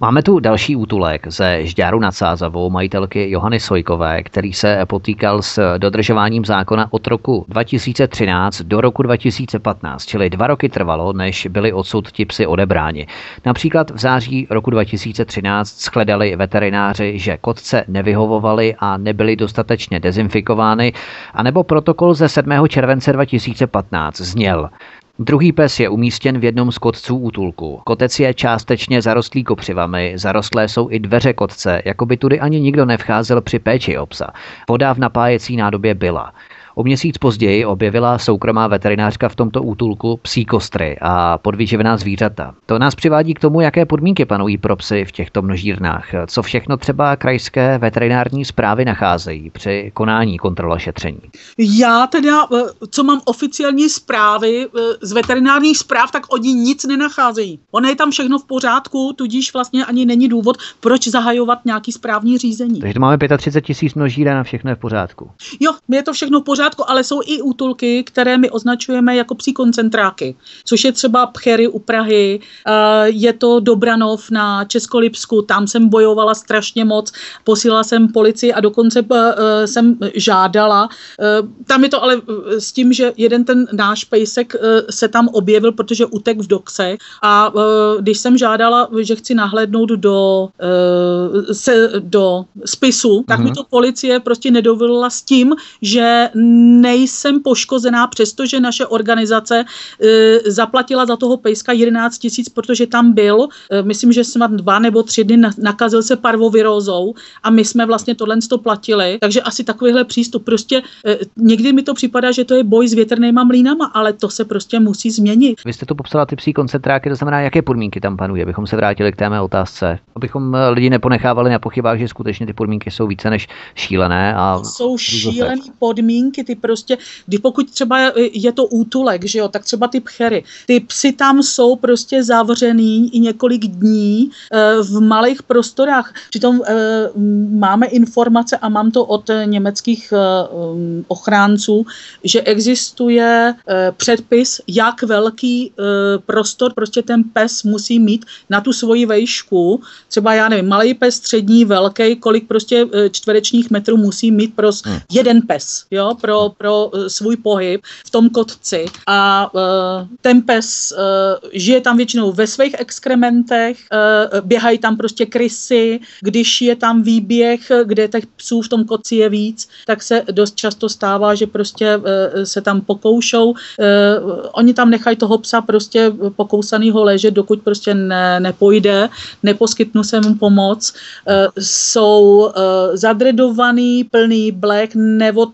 Máme tu další útulek ze Žďáru nad Sázavou majitelky Johany Sojkové, který se potýkal s dodržováním zákona od roku 2013 do roku 2015, čili dva roky trvalo, než byli odsud ti psy odebráni. Například v září roku 2013 shledali veterináři, že kotce nevyhovovaly a nebyly dostatečně dezinfikovány, anebo protokol ze 7. července 2015 zněl. Druhý pes je umístěn v jednom z kotců útulku. Kotec je částečně zarostlý kopřivami, zarostlé jsou i dveře kotce, jako by tudy ani nikdo nevcházel při péči o psa. Voda v napájecí nádobě byla. O měsíc později objevila soukromá veterinářka v tomto útulku psí kostry a podvyživená zvířata. To nás přivádí k tomu, jaké podmínky panují pro psy v těchto množírnách. Co všechno třeba krajské veterinární zprávy nacházejí při konání kontrola šetření? Já teda, eh, co mám oficiální zprávy eh, z veterinárních zpráv, tak oni nic nenacházejí. Ono je tam všechno v pořádku, tudíž vlastně ani není důvod, proč zahajovat nějaký správní řízení. Takže máme 35 tisíc množíren a všechno je v pořádku. Jo, je to všechno v pořádku, ale jsou i útulky, které my označujeme jako psí koncentráky, což je třeba Pchery u Prahy, eh, je to Dobranov na Českolipsku, tam jsem bojovala strašně moc, posílala jsem policii a dokonce eh, jsem žádala. Eh, tam je to ale s tím, že jeden ten náš pejsek se tam objevil, protože utek v doxe a když jsem žádala, že chci nahlédnout do, se, do spisu, tak mm-hmm. mi mhm. to policie prostě nedovolila s tím, že nejsem poškozená, přestože naše organizace e, zaplatila za toho pejska 11 tisíc, protože tam byl, e, myslím, že snad dva nebo tři dny nakazil se parvovirózou a my jsme vlastně tohle to platili, takže asi takovýhle přístup. Prostě e, někdy mi to připadá, že to je boj s větrnýma mlínama, ale to se prostě musí změnit. Vy jste to popsala ty psí koncentráky, to znamená, jaké podmínky tam panují, abychom se vrátili k té mé otázce, abychom lidi neponechávali na pochybách, že skutečně ty podmínky jsou více než šílené. A jsou šílené podmínky, ty prostě, kdy pokud třeba je to útulek, že jo, tak třeba ty pchery, ty psy tam jsou prostě zavřený i několik dní e, v malých prostorách. Přitom e, máme informace a mám to od německých e, ochránců, že existuje předpis, jak velký prostor prostě ten pes musí mít na tu svoji vejšku. Třeba já nevím, malý pes, střední, velký, kolik prostě čtverečních metrů musí mít pro hmm. jeden pes, jo, pro, pro svůj pohyb v tom kotci a uh, ten pes uh, žije tam většinou ve svých exkrementech, běhají tam prostě krysy, když je tam výběh, kde těch psů v tom kotci je víc, tak se dost často stává, že prostě se tam pokoušou. Oni tam nechají toho psa prostě pokousanýho ležet, dokud prostě ne, nepojde, neposkytnu se mu pomoc. Jsou zadredovaný, plný blek, nevod,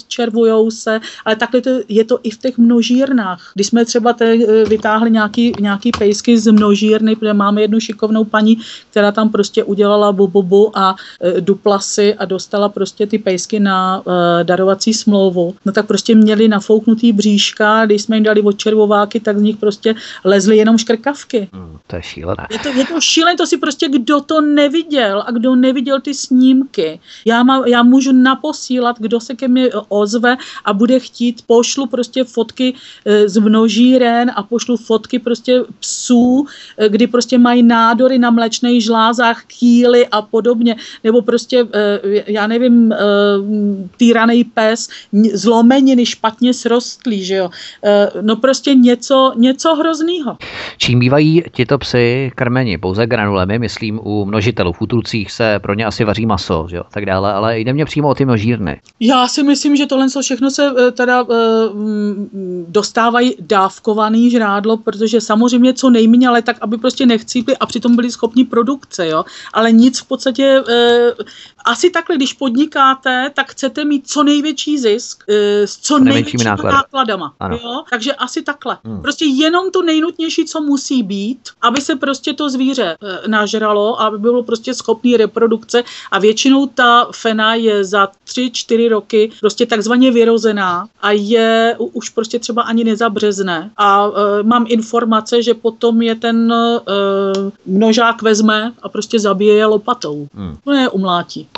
neodčervujou se, ale takhle to, je to i v těch množírnách. Když jsme třeba te, eh, vytáhli nějaký, nějaký pejsky z množírny, protože máme jednu šikovnou paní, která tam prostě udělala bobobu a e, duplasy a dostala prostě ty pejsky na e, darovací smlouvu, no tak prostě měli nafouknutý bříška, když jsme jim dali odčervováky, tak z nich prostě lezly jenom škrkavky. Hmm, to je šílené. Je to, je to šílené, to si prostě kdo to neviděl a kdo neviděl ty snímky. Já, má, já můžu naposílat, kdo se ke mně ozve a bude chtít, pošlu prostě fotky e, z množíren a pošlu fotky prostě psů, e, kdy prostě mají nádory na mlečných žlázách, kýly a podobně, nebo prostě, e, já nevím, týraný pes, zlomeniny špatně srostlý, že jo. No prostě něco, něco hroznýho. Čím bývají tito psy krmeni? Pouze granulemi, myslím, u množitelů. V útulcích se pro ně asi vaří maso, že jo, tak dále, ale jde mě přímo o ty množírny. Já si myslím, že tohle všechno se eh, teda uh, dostávají dávkovaný žrádlo, protože samozřejmě co nejméně, ale tak, aby prostě nechcípli a přitom byli schopni produkce, jo. Ale nic v podstatě, uh, asi takhle, když podnikáte, tak chcete mít co největší zisk s co největšími náklady. nákladama. Jo? Takže asi takhle. Hmm. Prostě jenom to nejnutnější, co musí být, aby se prostě to zvíře nažralo, aby bylo prostě schopný reprodukce a většinou ta fena je za 3-4 roky prostě takzvaně vyrozená a je už prostě třeba ani nezabřezne. A uh, mám informace, že potom je ten uh, množák vezme a prostě zabije je lopatou. Hmm. No je umlátí.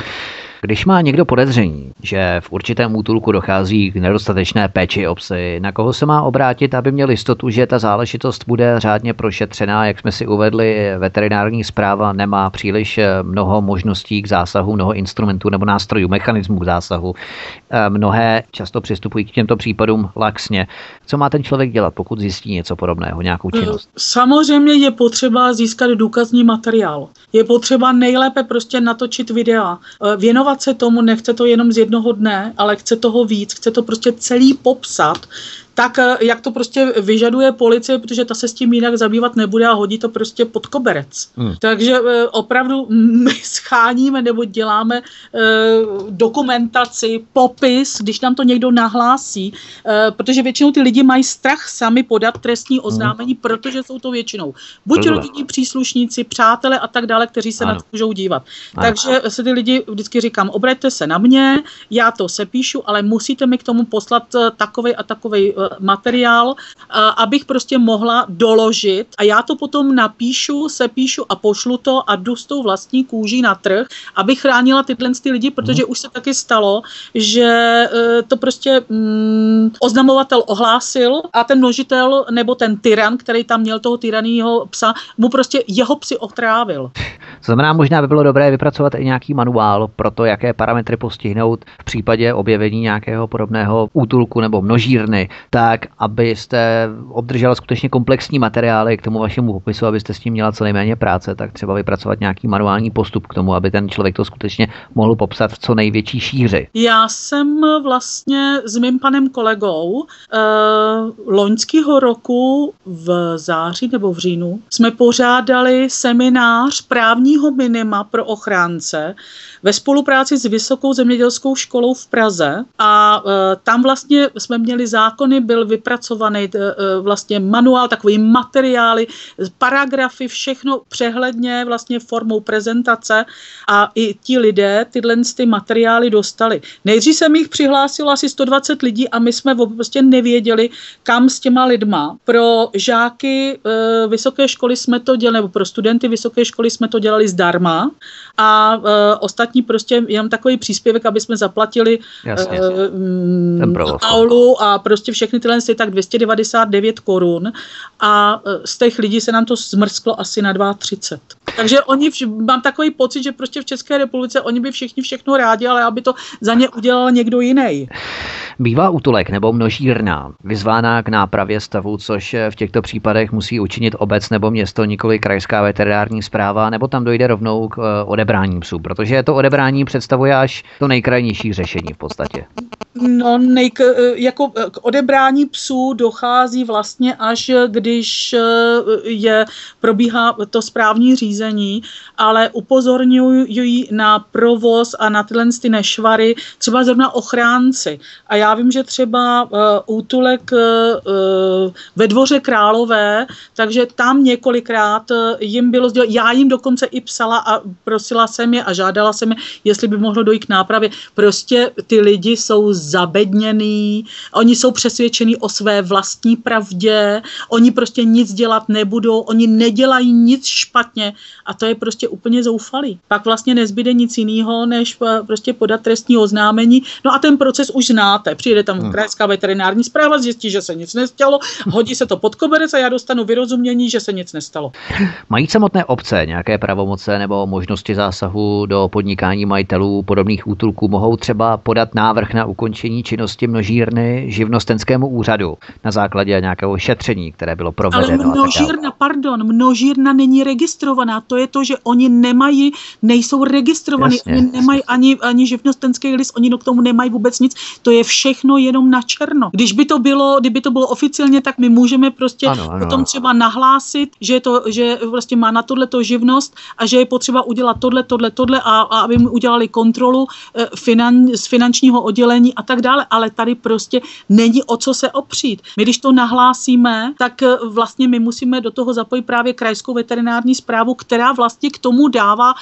Když má někdo podezření, že v určitém útulku dochází k nedostatečné péči o psy, na koho se má obrátit, aby měl jistotu, že ta záležitost bude řádně prošetřená, jak jsme si uvedli, veterinární zpráva nemá příliš eh, mnoho možností k zásahu, mnoho instrumentů nebo nástrojů, mechanismů k zásahu. Eh, mnohé často přistupují k těmto případům laxně. Co má ten člověk dělat, pokud zjistí něco podobného, nějakou eh, činnost? Samozřejmě je potřeba získat důkazní materiál. Je potřeba nejlépe prostě natočit videa, věnovat věnovat se tomu, nechce to jenom z jednoho dne, ale chce toho víc, chce to prostě celý popsat, tak eh, jak to prostě vyžaduje policie, protože ta se s tím jinak zabývat nebude a hodí to prostě pod koberec. Hmm. Takže eh, opravdu my scháníme nebo děláme eh, dokumentaci, popis, když nám to někdo nahlásí, protože většinou ty lidi mají strach sami podat trestní hmm. oznámení, hmm. protože jsou to většinou buď rodinní příslušníci, přátelé a tak dále, kteří se ano. na to můžou dívat. Ano. Takže se ty lidi vždycky říkám, obraťte se na mě, já to sepíšu, ale musíte mi k tomu poslat takový a takový materiál, abych prostě mohla doložit a já to potom napíšu, sepíšu a pošlu to a jdu s tou vlastní kůží na trh, abych chránila tyhle ty lidi, protože už se taky stalo, že e, to prostě mm, oznamovatel ohlásil a ten množitel nebo ten tyran, který tam měl toho tyraného psa, mu prostě jeho psy otrávil. To znamená, možná by bylo dobré vypracovat i nějaký manuál pro to, jaké parametry postihnout v případě objevení nějakého podobného útulku nebo množírny, tak abyste obdržela skutečně komplexní materiály k tomu vašemu popisu, abyste s tím měla co nejméně práce, tak třeba vypracovat nějaký manuální postup k tomu, aby ten člověk to skutečně mohl popsat v co největší šíři. Já jsem vlastně s mým panem kolegou eh, loňského roku v září nebo v říjnu jsme pořádali seminář právního minima pro ochránce ve spolupráci s Vysokou zemědělskou školou v Praze a e, tam vlastně jsme měli zákony, byl vypracovaný e, e, vlastně manuál, takový materiály, paragrafy, všechno přehledně vlastně formou prezentace a i ti lidé tyhle ty materiály dostali. Nejdřív jsem jich přihlásilo asi 120 lidí a my jsme prostě nevěděli, kam s těma lidma. Pro žáky e, vysoké školy jsme to dělali, nebo pro studenty vysoké školy jsme to dělali zdarma a ostatní prostě jenom takový příspěvek, aby jsme zaplatili Jasně. e, aulu a prostě všechny tyhle je tak 299 korun a e, z těch lidí se nám to zmrsklo asi na 2,30. Takže oni, mám takový pocit, že prostě v České republice oni by všichni všechno rádi, ale aby to za ně udělal někdo jiný. Bývá útulek nebo množírna vyzvána k nápravě stavu, což v těchto případech musí učinit obec nebo město, nikoli krajská veterinární zpráva, nebo tam dojde rovnou k e, odebrání psů, protože to odebrání představuje až to nejkrajnější řešení v podstatě. No, nejk, e, jako k odebrání psů dochází vlastně až, když e, je, probíhá to správní řízení, ale upozorňují na provoz a na tyhle ty nešvary třeba zrovna ochránci. A já vím, že třeba uh, útulek uh, ve dvoře Králové, takže tam několikrát jim bylo sděleno, já jim dokonce i psala a prosila jsem je a žádala jsem je, jestli by mohlo dojít k nápravě. Prostě ty lidi jsou zabedněný, oni jsou přesvědčení o své vlastní pravdě, oni prostě nic dělat nebudou, oni nedělají nic špatně a to je prostě úplně zoufalý. Pak vlastně nezbyde nic jiného, než prostě podat trestní oznámení. No a ten proces už znáte přijede tam hmm. krajská veterinární zpráva, zjistí, že se nic nestalo, hodí se to pod koberec a já dostanu vyrozumění, že se nic nestalo. Mají samotné obce nějaké pravomoce nebo možnosti zásahu do podnikání majitelů podobných útulků? Mohou třeba podat návrh na ukončení činnosti množírny živnostenskému úřadu na základě nějakého šetření, které bylo provedeno. Ale množírna, pardon, množírna není registrovaná. To je to, že oni nemají, nejsou registrovaní, Jasně, oni nemají ani, ani živnostenský list, oni k tomu nemají vůbec nic. To je vše všechno jenom na černo. Když by to bylo, kdyby to bylo oficiálně, tak my můžeme prostě ano, ano. potom třeba nahlásit, že, to, že vlastně má na tohle to živnost a že je potřeba udělat tohle, tohle, tohle a, a aby mu udělali kontrolu eh, finan, z finančního oddělení a tak dále, ale tady prostě není o co se opřít. My když to nahlásíme, tak eh, vlastně my musíme do toho zapojit právě krajskou veterinární zprávu, která vlastně k tomu dává uh,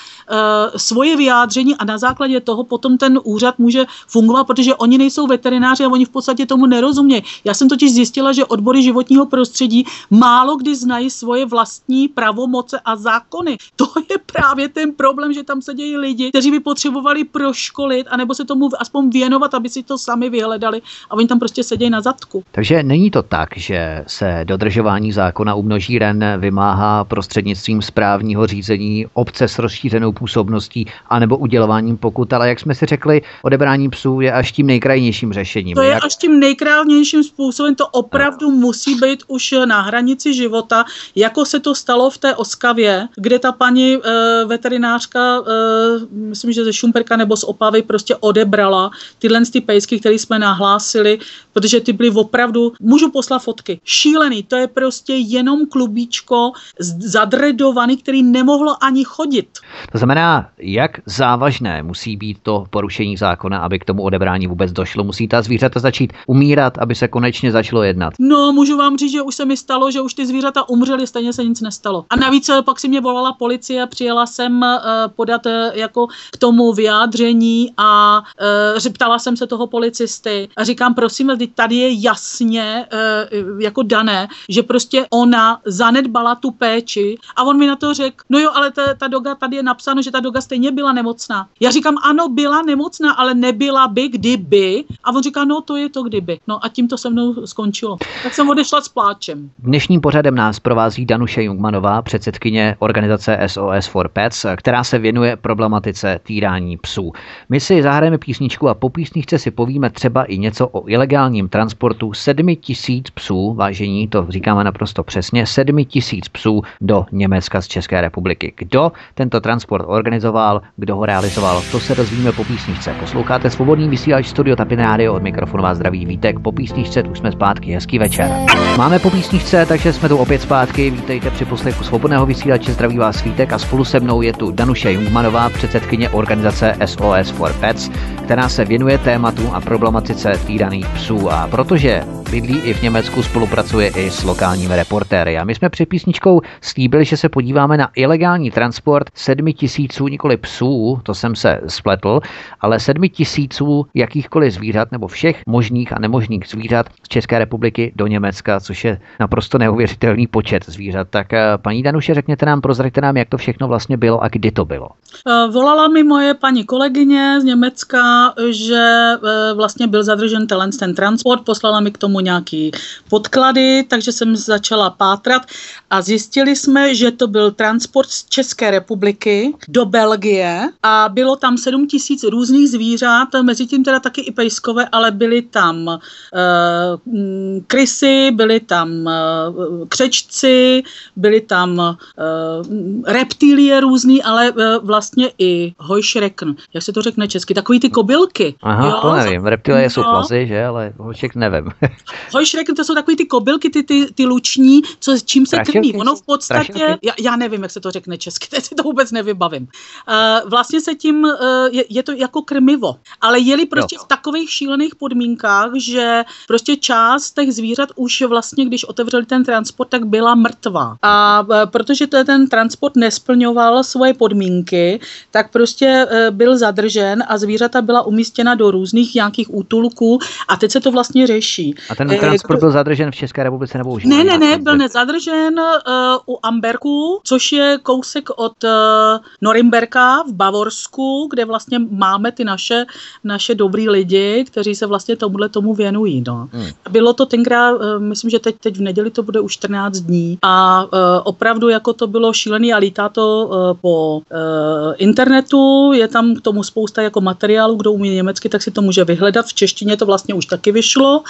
svoje vyjádření a na základě toho potom ten úřad může fungovat, protože oni nejsou veterináři a oni v podstatě tomu nerozumějí. Já jsem totiž zjistila, že odbory životního prostředí málo kdy znají svoje vlastní pravomoce a zákony. To je právě ten problém, že tam sedějí lidi, kteří by potřebovali proškolit, anebo se tomu aspoň věnovat, aby si to sami vyhledali a oni tam prostě sedějí na zadku. Takže není to tak, že se dodržování zákona u množíren vymáhá prostřednictvím správního řízení obce s rozšířenou působností anebo udělováním pokut, ale jak jsme si řekli, odebrání psů je až tím nejkrajnějším řešením. To je jak... až tím nejkrávnějším způsobem, to opravdu no. musí být už na hranici života, jako se to stalo v té Oskavě, kde ta paní e, veterinářka, e, myslím, že ze Šumperka nebo z Opavy prostě odebrala tyhle ty krajský, který jsme nahlásili, protože ty byly opravdu, můžu poslat fotky, šílený, to je prostě jenom klubíčko zadredovaný, který nemohlo ani chodit. To znamená, jak závažné musí být to porušení zákona, aby k tomu odebrání vůbec došlo? Musí ta zvířata začít umírat, aby se konečně začalo jednat? No, můžu vám říct, že už se mi stalo, že už ty zvířata umřely, stejně se nic nestalo. A navíc eh, pak si mě volala policie, přijela jsem uh, podat uh, jako k tomu vyjádření a uh, ptala jsem se toho policisty a říkám, prosím, tady je jasně uh, jako dané, že prostě ona zanedbala tu péči a on mi na to řekl, no jo, ale ta, ta doga, tady je napsáno, že ta doga stejně byla nemocná. Já říkám, ano, byla nemocná, ale nebyla by, kdyby. A on říká, no to je to kdyby. No a tím to se mnou skončilo. Tak jsem odešla s pláčem. Dnešním pořadem nás provází Danuše Jungmanová, předsedkyně organizace SOS for Pets, která se věnuje problematice týrání psů. My si zahrajeme písničku a po písničce si povíme třeba i něco o ilegálním transportu 7 tisíc psů, vážení, to říkáme naprosto přesně, 7 tisíc psů do Německa z České republiky. Kdo tento transport organizoval, kdo ho realizoval, to se dozvíme po písničce. Posloucháte svobodný vysílač Studio Tapin Radio od mikrofonu vás zdraví Vítek. Po písničce tu jsme zpátky, hezký večer. Máme po písničce, takže jsme tu opět zpátky. Vítejte při poslechu svobodného vysílače, zdraví vás Vítek a spolu se mnou je tu Danuše Jungmanová, předsedkyně organizace SOS for Pets, která se věnuje tématu a problematice týraných psů. A protože bydlí i v Německu, spolupracuje i s lokálními reportéry. A my jsme před písničkou slíbili, že se podíváme na ilegální transport sedmi tisíců nikoli psů, to jsem se spletl, ale sedmi tisíců jakýchkoliv zvířat nebo všech možných a nemožných zvířat z České republiky do Německa, což je naprosto neuvěřitelný počet zvířat. Tak eh, paní Danuše, řekněte nám, prozraďte nám, jak to všechno vlastně bylo a kdy to bylo. Eh, volala mi moje paní kolegyně z Německa, že eh, vlastně byl zadržen ten transport, poslala mi k tomu nějaký podklady, takže jsem začala pátrat a zjistili jsme, že to byl transport z České republiky do Belgie a bylo tam 7 tisíc různých zvířat, mezi tím teda taky i pejskové, ale byly tam uh, krysy, byly tam uh, křečci, byly tam uh, reptilie různý, ale uh, vlastně i hojšrekn, jak se to řekne česky, takový ty kobylky. Aha, jo? to nevím, reptilie no. jsou plazy, že, ale hojšek nevím. hojšrekn to jsou takový ty kobylky, ty, ty, ty luční, co, čím se krmí. Ono v podstatě, já, já nevím, jak se to řekne česky, teď si to vůbec nevybavím. Uh, vlastně se tím, uh, je, je to jako krmivo, ale jeli prostě jo. v takových šílených podmínkách, že prostě část těch zvířat už vlastně, když otevřeli ten transport, tak byla mrtvá. A uh, protože to, ten transport nesplňoval svoje podmínky, tak prostě uh, byl zadržen a zvířata byla umístěna do různých nějakých útulků a teď se to vlastně řeší. A ten transport byl zadržen v České republice nebo už? Ne, ne, ne, byl nezadržen uh, u Amberku, což je kousek od uh, Norimberka v Bavorsku, kde vlastně máme ty naše, naše dobrý lidi, kteří se vlastně tomuhle tomu věnují. No. Hmm. Bylo to tenkrát, uh, myslím, že teď, teď v neděli to bude už 14 dní a uh, opravdu jako to bylo šílený a lítá to uh, po uh, internetu, je tam k tomu spousta jako materiálu, kdo umí německy, tak si to může vyhledat. V češtině to vlastně už taky vyšlo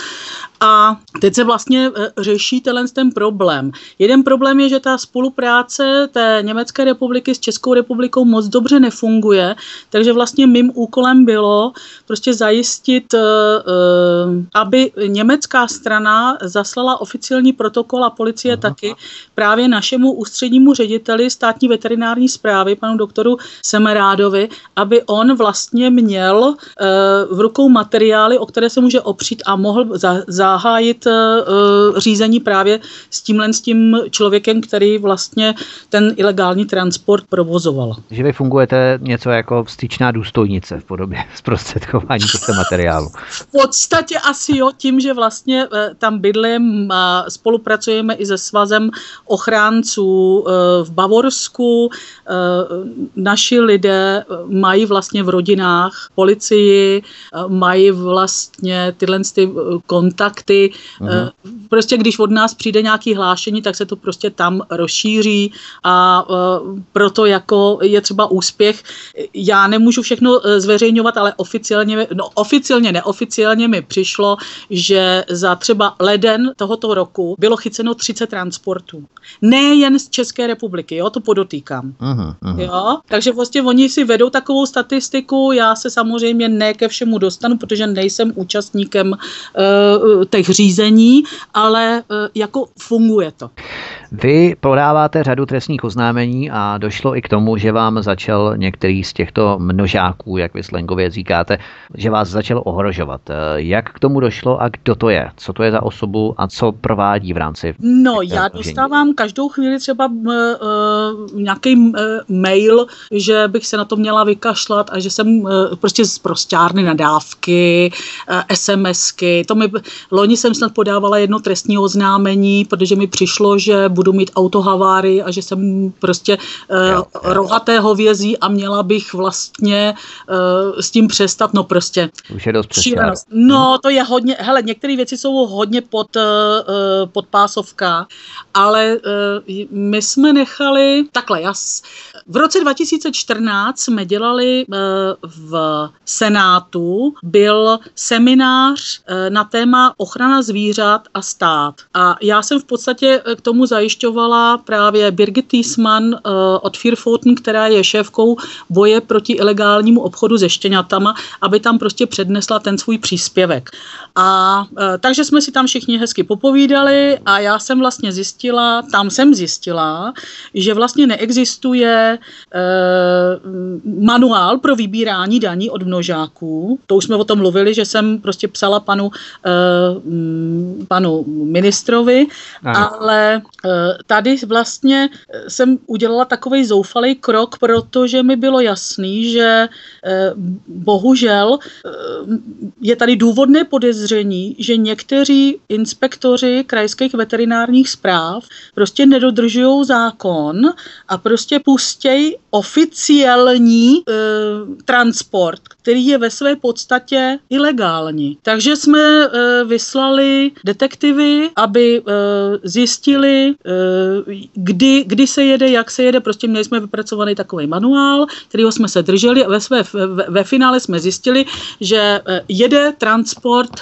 a teď se vlastně řeší ten problém. Jeden problém je, že ta spolupráce té Německé republiky s Českou republikou moc dobře nefunguje, takže vlastně mým úkolem bylo prostě zajistit, eh, eh, aby německá strana zaslala oficiální protokol a policie Aha. taky právě našemu ústřednímu řediteli státní veterinární zprávy, panu doktoru Semerádovi, aby on vlastně měl eh, v rukou materiály, o které se může opřít a mohl zahájit řízení právě s tímhle s tím člověkem, který vlastně ten ilegální transport provozoval. Že vy fungujete něco jako styčná důstojnice v podobě zprostředkování těchto materiálu. V podstatě asi jo, tím, že vlastně eh, tam bydlím, spolupracujeme i se svazem ochránců eh, v Bavorsku. Eh, naši lidé mají vlastně v rodinách policii, mají vlastně tyhle ty kontakty kontakty. Uh-huh. Prostě když od nás přijde nějaký hlášení, tak se to prostě tam rozšíří a proto jako je třeba úspěch. Já nemůžu všechno zveřejňovat, ale oficiálně, no oficiálně, neoficiálně mi přišlo, že za třeba leden tohoto roku bylo chyceno 30 transportů. Nejen z České republiky, jo, to podotýkám. Uh-huh, uh-huh. Jo? Takže vlastně oni si vedou takovou statistiku, já se samozřejmě ne ke všemu dostanu, protože nejsem účastníkem uh, těch řízení, ale uh, jako funguje to. Vy podáváte řadu trestních oznámení a došlo i k tomu, že vám začal některý z těchto množáků, jak vy slangově říkáte, že vás začal ohrožovat. Jak k tomu došlo a kdo to je? Co to je za osobu a co provádí v rámci? No, já dostávám každou chvíli třeba uh, nějaký uh, mail, že bych se na to měla vykašlat a že jsem uh, prostě z prostárny nadávky, uh, SMSky. To mi, loni jsem snad podávala jedno trestní oznámení, protože mi přišlo, že budu mít autohaváry a že jsem prostě uh, rohaté hovězí a měla bych vlastně uh, s tím přestat, no prostě. Už je dost šílenost. No, to je hodně, hele, některé věci jsou hodně pod, uh, pod pásovka, ale uh, my jsme nechali, takhle, já, v roce 2014 jsme dělali uh, v Senátu, byl seminář uh, na téma ochrana zvířat a stát. A já jsem v podstatě k tomu zajišťovala právě Birgit Thiesmann uh, od Firfoten, která je šéfkou boje proti ilegálnímu obchodu se štěňatama, aby tam prostě přednesla ten svůj příspěvek. A uh, takže jsme si tam všichni hezky popovídali a já jsem vlastně zjistila, tam jsem zjistila, že vlastně neexistuje uh, manuál pro vybírání daní od množáků. To už jsme o tom mluvili, že jsem prostě psala panu, uh, panu ministrovi, ano. ale Eh, tady vlastně jsem udělala takový zoufalý krok, protože mi bylo jasný, že eh, bohužel je tady důvodné podezření, že někteří inspektoři krajských veterinárních zpráv prostě nedodržují zákon a prostě pustějí oficiální e, transport, který je ve své podstatě ilegální. Takže jsme e, vyslali detektivy, aby e, zjistili, Eh, kdy, kdy se jede, jak se jede, prostě měli jsme vypracovaný takový manuál, kterýho jsme se drželi a ve, své, ve, ve finále jsme zjistili, že eh, jede transport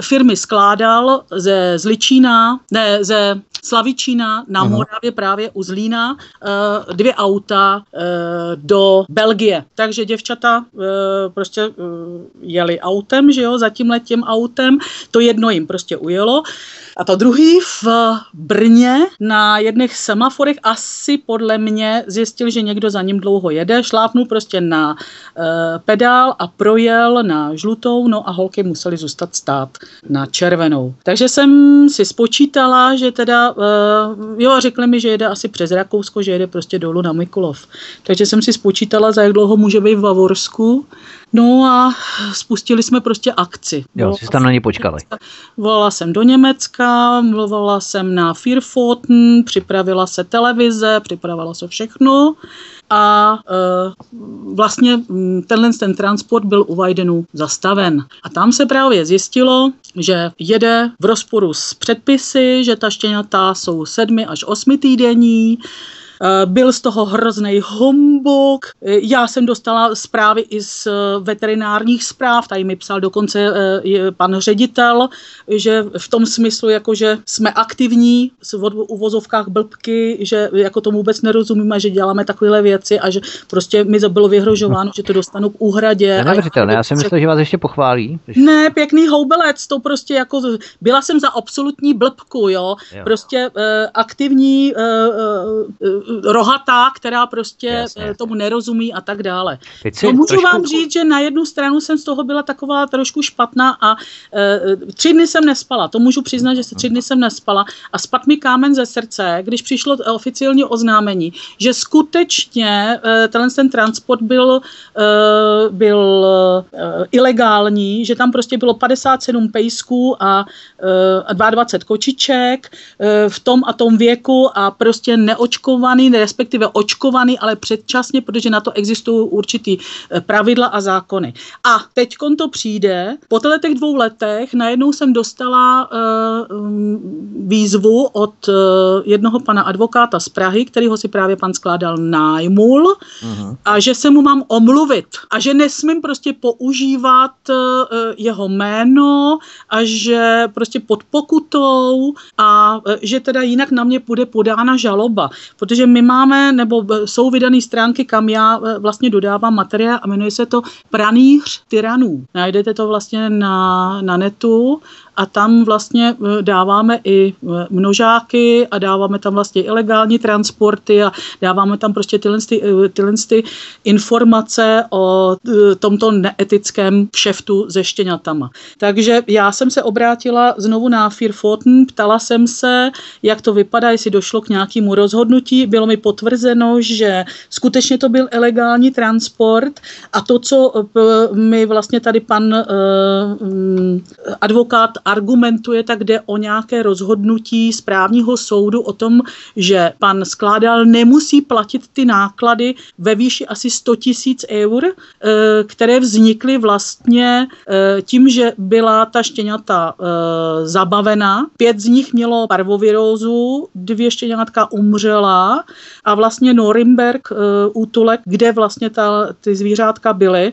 firmy Skládal ze Zličína, ne, ze Slavičína na uh-huh. Moravě právě u Zlína dvě auta do Belgie. Takže děvčata prostě jeli autem, že jo, za tím letím autem, to jedno jim prostě ujelo. A to druhý v Brně na jedných semaforech asi podle mě zjistil, že někdo za ním dlouho jede, šlápnul prostě na pedál a projel na žlutou, no a holky museli zůstat stát na červenou. Takže jsem si spočítala, že teda, uh, jo, řekli mi, že jede asi přes Rakousko, že jede prostě dolů na Mikulov. Takže jsem si spočítala, za jak dlouho může být v Bavorsku No a spustili jsme prostě akci. Jo, jsi tam na ně počkali. Volala jsem do Německa, mluvila jsem na Firfoten, připravila se televize, připravila se všechno a e, vlastně mm, tenhle ten transport byl u Vajdenu zastaven. A tam se právě zjistilo, že jede v rozporu s předpisy, že ta štěňata jsou sedmi až osmi týdenní, Eh, byl z toho hrozný humbuk. Eh, já jsem dostala zprávy i z eh, veterinárních zpráv, tady mi psal dokonce pan ředitel, že v tom smyslu, jako že jsme aktivní v uvozovkách blbky, že jako tomu vůbec nerozumíme, že děláme takovéhle věci a že prostě mi bylo vyhrožováno, že to dostanu k úhradě. Neuvěřitelné, já si myslím, že vás ještě pochválí. Ne, pěkný houbelec, to prostě jako, byla jsem za absolutní blbku, jo, jo. prostě uh, aktivní uh, rohatá, která prostě Jasně. Eh, tomu nerozumí a tak dále. No, můžu trošku... vám říct, že na jednu stranu jsem z toho byla taková trošku špatná a e, tři dny jsem nespala. To můžu přiznat, že se tři dny jsem nespala a spad mi kámen ze srdce, když přišlo oficiální oznámení, že skutečně e, tenhle ten transport byl, e, byl e, ilegální, že tam prostě bylo 57 pejsků a e, 22 kočiček e, v tom a tom věku a prostě neočkovaný testovaný, respektive očkovaný, ale předčasně, protože na to existují určitý eh, pravidla a zákony. A teď to přijde, po těch dvou letech najednou jsem dostala uh, výzvu od uh, jednoho pana advokáta z Prahy, který ho si právě pan skládal nájmul uh-huh. a že se mu mám omluvit a že nesmím prostě používat uh, jeho jméno a že prostě pod pokutou a uh, že teda jinak na mě bude podána žaloba, protože my máme, nebo jsou vydané stránky, kam já vlastně dodávám materiál a jmenuje se to Pranýř tyranů. Najdete to vlastně na, na netu a tam vlastně eh, dáváme i eh, množáky a dáváme tam vlastně ilegální transporty a dáváme tam prostě tyhle, ty, eh, tyhle ty informace o tomto neetickém kšeftu se štěňatama. Takže já jsem se obrátila znovu na Firfoten, ptala jsem se, jak to vypadá, jestli došlo k nějakému rozhodnutí. Bylo mi potvrzeno, že skutečně to byl ilegální transport a to, co mi vlastně tady pan uh, advokát argumentuje, tak jde o nějaké rozhodnutí správního soudu o tom, že pan skládal nemusí platit ty náklady ve výši asi 100 tisíc eur, eh, které vznikly vlastně eh, tím, že byla ta štěňata eh, zabavena. Pět z nich mělo parvovirózu, dvě štěňatka umřela a vlastně Norimberg útulek, kde vlastně ta, ty zvířátka byly,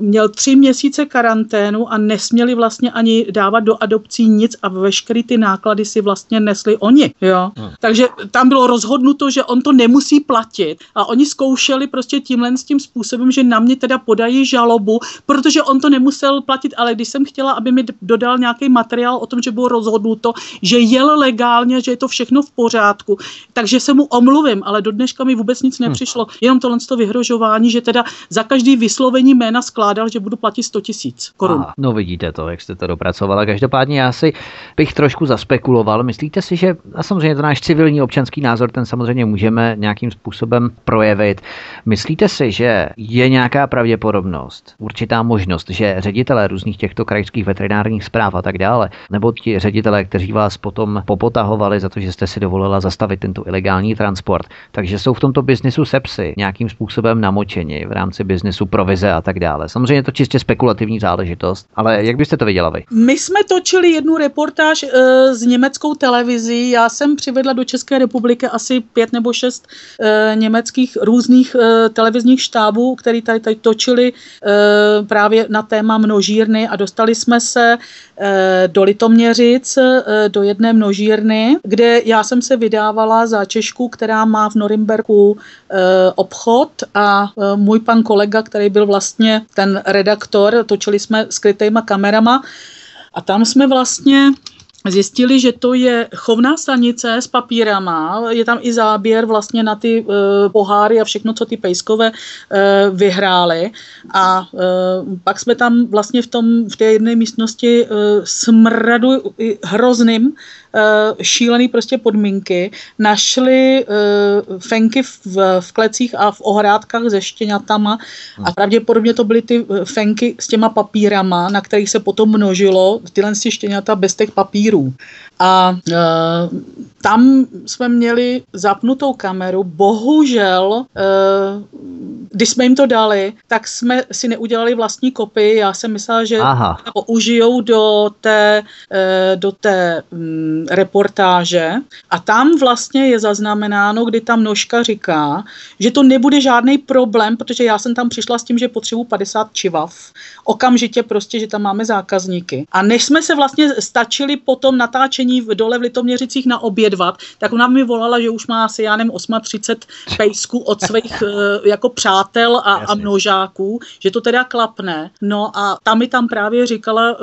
měl tři měsíce karanténu a nesměli vlastně ani dávat do adopcí nic a veškerý ty náklady si vlastně nesli oni. Jo? Hmm. Takže tam bylo rozhodnuto, že on to nemusí platit a oni zkoušeli prostě tímhle s tím způsobem, že na mě teda podají žalobu, protože on to nemusel platit, ale když jsem chtěla, aby mi dodal nějaký materiál o tom, že bylo rozhodnuto, že jel legálně, že je to všechno v pořádku, takže se mu omluvím, ale do dneška mi vůbec nic hm. nepřišlo, hmm. jenom tohle to vyhrožování, že teda za každý vyslovení jména skládal, že budu platit 100 tisíc korun. No vidíte to, jak jste to dopracovala. Každopádně já si bych trošku zaspekuloval. Myslíte si, že, a samozřejmě to náš civilní občanský názor, ten samozřejmě můžeme nějakým způsobem projevit. Myslíte si, že je nějaká pravděpodobnost, určitá možnost, že ředitelé různých těchto krajských veterinárních zpráv a tak dále, nebo ti ředitelé, kteří vás potom popotahovali za to, že jste si dovolila zastavit tento ilegální transport, takže jsou v tomto biznisu sepsy nějakým způsobem namočeni v rámci biznisu provize a tak dále. Samozřejmě je to čistě spekulativní záležitost, ale jak byste to viděla vy? My jsme točili jednu reportáž uh, s německou televizí. Já jsem přivedla do České republiky asi pět nebo šest uh, německých různých uh, televizních štábů, který tady, tady točili uh, právě na téma množírny a dostali jsme se uh, do Litoměřic, uh, do jedné množírny, kde já jsem se vydávala za Češku, která má v Norimberku uh, obchod a uh, můj pan kolega, který byl vlastně ten redaktor, točili jsme skrytýma kamerama, a tam jsme vlastně zjistili, že to je chovná stanice s papírama, je tam i záběr vlastně na ty uh, poháry a všechno, co ty pejskové uh, vyhrály. A uh, pak jsme tam vlastně v, tom, v té jedné místnosti uh, smradu hrozným uh, šílený prostě podmínky, našli uh, fenky v, v klecích a v ohrádkách se štěňatama a hmm. pravděpodobně to byly ty eh, fenky s těma papírama, na kterých se potom množilo tyhle štěňata bez těch papírů. A e, tam jsme měli zapnutou kameru. Bohužel, e, když jsme jim to dali, tak jsme si neudělali vlastní kopii. Já jsem myslela, že Aha. použijou do té, e, do té mm, reportáže a tam vlastně je zaznamenáno, kdy ta množka říká, že to nebude žádný problém, protože já jsem tam přišla s tím, že potřebuji 50 čivav. Okamžitě prostě, že tam máme zákazníky. A než jsme se vlastně stačili po tom natáčení v dole v Litoměřicích na obědvat, tak ona mi volala, že už má asi, já nevím, 38 pejsků od svých eh, jako přátel a, a množáků, že to teda klapne. No a ta mi tam právě říkala,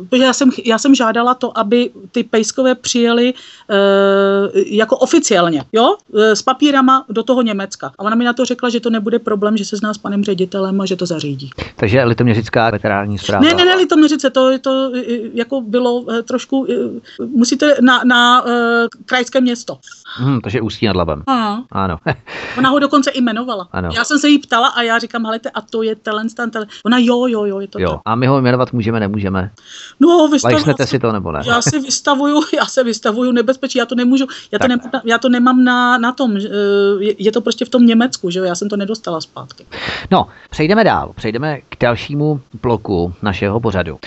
uh, že já jsem, já jsem žádala to, aby ty pejskové přijeli uh, jako oficiálně, jo, s papírama do toho Německa. A ona mi na to řekla, že to nebude problém, že se zná s panem ředitelem a že to zařídí. Takže Litoměřická veterální zpráva. Ne, ne, ne, Litoměřice, to, to jako bylo trošku, musíte na, na uh, krajské město. Hmm, takže Ústí nad Labem. Aha. Ano. Ona ho dokonce i jmenovala. Ano. Já jsem se jí ptala a já říkám, hele, a to je talent, ten, ten. Ona jo, jo, jo, je to jo. A my ho jmenovat můžeme, nemůžeme. No, vystavuju, si to nebo ne? Já si vystavuju, já se vystavuju nebezpečí, já to nemůžu, já to, nemám, já to nemám na, na tom, je, je to prostě v tom Německu, že jo, já jsem to nedostala zpátky. No, přejdeme dál, přejdeme k dalšímu bloku našeho pořadu.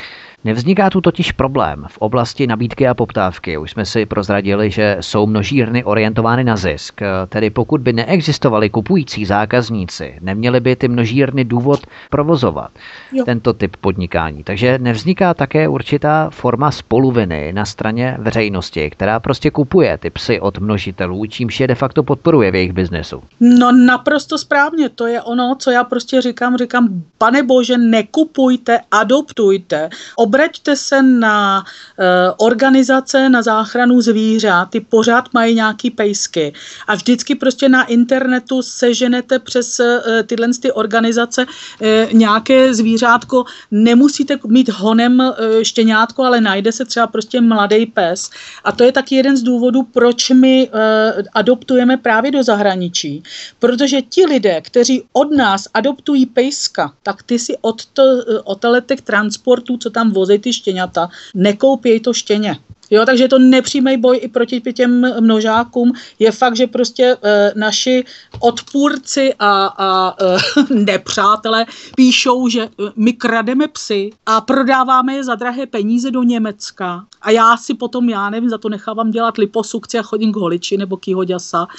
Nevzniká tu totiž problém v oblasti nabídky a poptávky. Už jsme si prozradili, že jsou množírny orientovány na zisk. Tedy pokud by neexistovali kupující zákazníci, neměly by ty množírny důvod provozovat jo. tento typ podnikání. Takže nevzniká také určitá forma spoluviny na straně veřejnosti, která prostě kupuje ty psy od množitelů, čímž je de facto podporuje v jejich biznesu. No naprosto správně, to je ono, co já prostě říkám, říkám, pane bože, nekupujte, adoptujte, obraťte se na uh, organizace na záchranu zvířat, ty pořád mají nějaký pejsky. A vždycky prostě na internetu seženete přes uh, tyhle ty organizace uh, nějaké zvířátko, nemusíte mít honem uh, štěňátko, ale najde se třeba prostě mladý pes. A to je taky jeden z důvodů, proč my uh, adoptujeme právě do zahraničí, protože ti lidé, kteří od nás adoptují pejska, tak ty si od, to, od transportů, co tam vozí ty štěňata, nekoupěj to štěně. Jo, takže to nepřímý boj i proti těm množákům. Je fakt, že prostě e, naši odpůrci a, a e, nepřátelé píšou, že my krademe psy a prodáváme je za drahé peníze do Německa a já si potom, já nevím, za to nechávám dělat liposukci a chodím k holiči nebo k.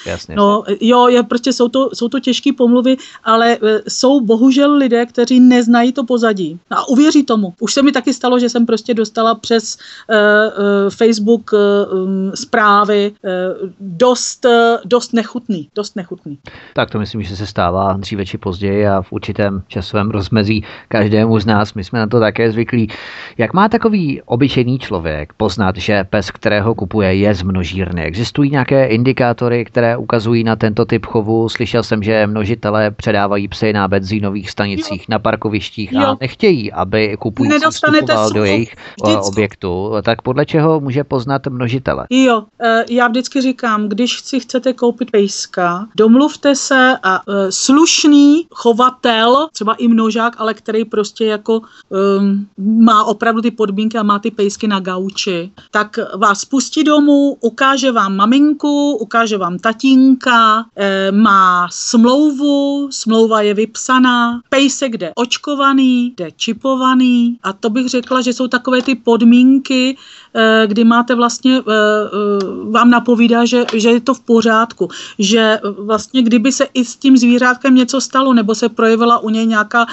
Jasně. No, jo, je, prostě jsou to, jsou to těžké pomluvy, ale e, jsou bohužel lidé, kteří neznají to pozadí a uvěří tomu. Už se mi taky stalo, že jsem prostě dostala přes e, e, Facebook um, zprávy uh, dost, uh, dost nechutný, dost nechutný. Tak to myslím, že se stává dříve či později a v určitém časovém rozmezí každému z nás. My jsme na to také zvyklí. Jak má takový obyčejný člověk poznat, že pes, kterého kupuje, je z množírny? Existují nějaké indikátory, které ukazují na tento typ chovu? Slyšel jsem, že množitelé předávají psy na benzínových stanicích, jo. na parkovištích jo. a nechtějí, aby kupující vstupoval do jejich Vždycky. objektu. Tak podle čeho může poznat množitele. Jo, e, já vždycky říkám, když si chcete koupit pejska, domluvte se a e, slušný chovatel, třeba i množák, ale který prostě jako um, má opravdu ty podmínky a má ty pejsky na gauči, tak vás pustí domů, ukáže vám maminku, ukáže vám tatínka, e, má smlouvu, smlouva je vypsaná, pejsek jde očkovaný, jde čipovaný a to bych řekla, že jsou takové ty podmínky, kdy máte vlastně, eh, eh, vám napovídá, že, že je to v pořádku, že vlastně kdyby se i s tím zvířátkem něco stalo, nebo se projevila u něj nějaká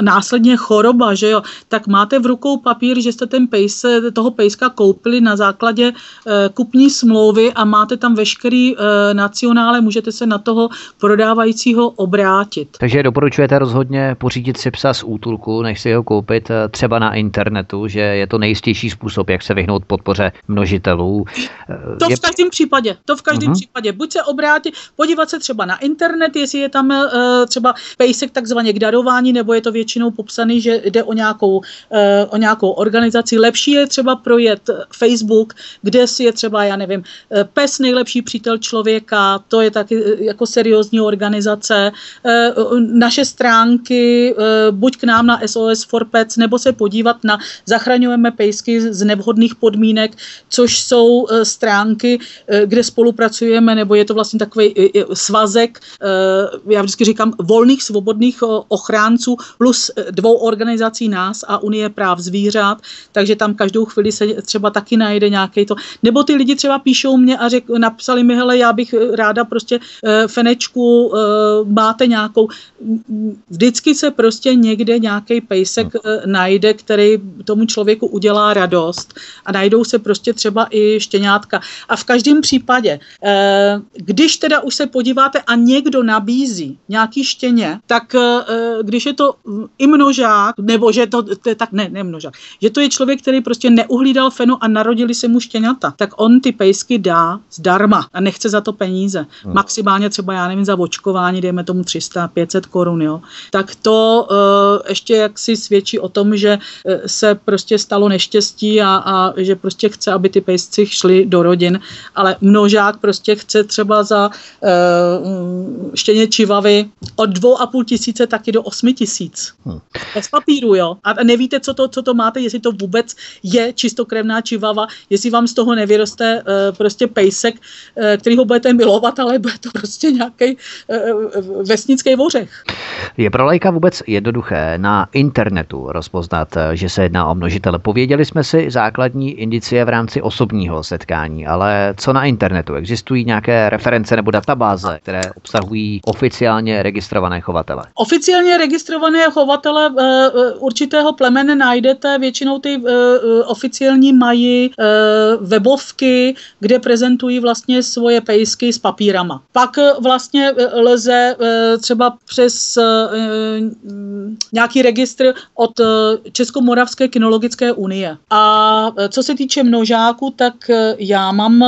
následně choroba, že jo, tak máte v rukou papír, že jste ten pejse, toho pejska koupili na základě kupní smlouvy a máte tam veškerý nacionále, můžete se na toho prodávajícího obrátit. Takže doporučujete rozhodně pořídit si psa z útulku, než si ho koupit třeba na internetu, že je to nejistější způsob, jak se vyhnout podpoře množitelů. To je... v každém případě, to v každém uh-huh. případě. Buď se obrátit, podívat se třeba na internet, jestli je tam uh, třeba pejsek takzvaně k darování, nebo je to většinou popsaný, že jde o nějakou, uh, o nějakou organizaci. Lepší je třeba projet Facebook, kde si je třeba, já nevím, pes nejlepší přítel člověka, to je taky jako seriózní organizace. Uh, naše stránky, uh, buď k nám na SOS for Pets, nebo se podívat na Zachraňujeme pejsky z nevhodných vhodných podmínek, což jsou eh, stránky, eh, kde spolupracujeme, nebo je to vlastně takový svazek, eh, já vždycky říkám, volných svobodných ochránců plus dvou organizací nás a Unie práv zvířat, takže tam každou chvíli se třeba taky najde nějaký to. Nebo ty lidi třeba píšou mě a řek, napsali mi, hele, já bych ráda prostě Fenečku, máte nějakou, vždycky se prostě někde nějaký pejsek najde, který tomu člověku udělá radost a najdou se prostě i i štěňátka. A v každém případě, eh, když teda už se podíváte a někdo nabízí nějaký štěně, tak eh, když je to i množák, nebo že to, to je tak ne, ne množák, že to je člověk, který prostě neuhlídal fenu a narodili se mu štěňata, tak on ty pejsky dá zdarma a nechce za to peníze. Hmm. Maximálně třeba, já nevím, za očkování, dejme tomu 300-500 korun, jo. Tak to uh, ještě jak si svědčí o tom, že se prostě stalo neštěstí a, a že prostě chce, aby ty pejsci šli do rodin, ale množák prostě chce třeba za uh, štěně čivavy od dvou a půl tisíce taky do osmi tisíc. Hmm. Bez papíru, jo. A nevíte, co to, co to máte, jestli to vůbec je čistokrevná čivava, jestli vám z toho nevyroste uh, prostě pejsek, uh, který ho budete milovat, ale bude to prostě nějaký uh, vesnický vořech. Je pro lajka vůbec jednoduché na internetu rozpoznat, že se jedná o množitele. Pověděli jsme si základní indicie v rámci osobního setkání, ale co na internetu? Existují nějaké reference nebo databáze, které obsahují oficiálně registrované chovatele? Oficiálně registrované chovatele uh, určitého plemene najdete, většinou ty uh, oficiální mají webovky, kde prezentují vlastně svoje pejsky s papírama. Pak vlastně lze třeba přes nějaký registr od Českomoravské kinologické unie. A co se týče množáků, tak já mám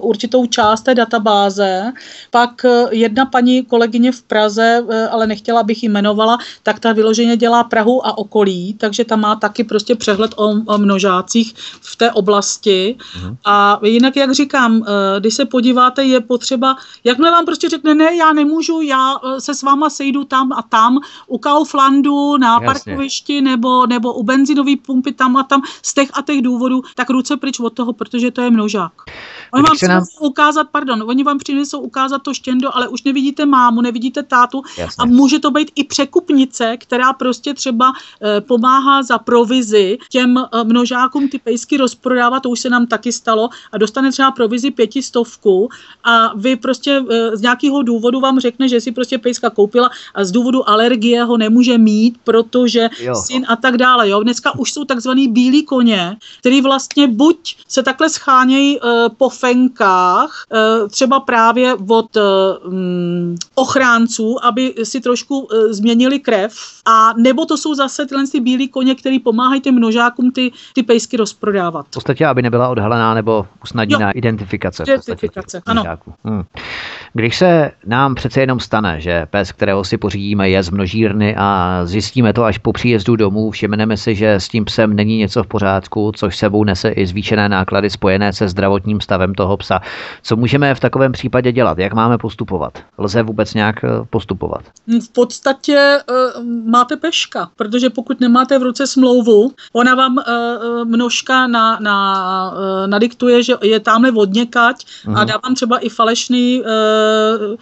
určitou část té databáze. Pak jedna paní kolegyně v Praze, ale nechtěla bych ji jmenovala, tak ta vyloženě dělá Prahu a okolí, takže tam má taky prostě přehled o, o množácích v té oblasti. Mhm. A jinak, jak říkám, když se podíváte, je potřeba, jakmile vám prostě řekne, ne, já nemůžu, já se s váma sejdu tam a tam, u Kauflandu, na Jasně. parkovišti nebo, nebo u benzinové pumpy tam a tam z těch a těch důvodů, tak ruce pryč od toho, protože to je množák. Oni vám nám... ukázat, pardon, oni vám přinesou ukázat to štěndo, ale už nevidíte mámu, nevidíte tátu Jasně. a může to být i překupnice, která prostě třeba e, pomáhá za provizi těm e, množákům ty pejsky rozprodávat, to už se nám taky stalo a dostane třeba provizi pětistovku a vy prostě e, z nějakého důvodu vám řekne, že si prostě pejska koupila a z důvodu alergie ho nemůže mít, protože jo. syn a tak dále. Jo. Dneska už jsou takzvaný bílí koně, který vlastně buď se takhle schánějí e, po fenkách, e, třeba právě od e, mm, ochránců, aby si trošku e, změnili krev, a nebo to jsou zase tyhle ty bílí koně, který pomáhají těm množákům ty, ty pejsky rozprodávat. V podstatě, aby nebyla odhalená nebo usnadněná identifikace. Identifikace, ano. Hmm. Když se nám přece jenom stane, že pes, kterého si pořídíme, je z množírny a zjistíme to až po příjezdu domů, všimneme si, že s tím psem není něco v pořádku, což sebou nese i zvýšené náklady spojené se zdravotním stavem toho psa. Co můžeme v takovém případě dělat? Jak máme postupovat? Lze vůbec nějak eh, postupovat? V podstatě uh, máte peška, protože pokud nemáte v ruce smlouvu, ona vám uh, množka na, na, nadiktuje, že je tamhle odněkať uh-huh. a mhm. dá vám třeba i falešný uh,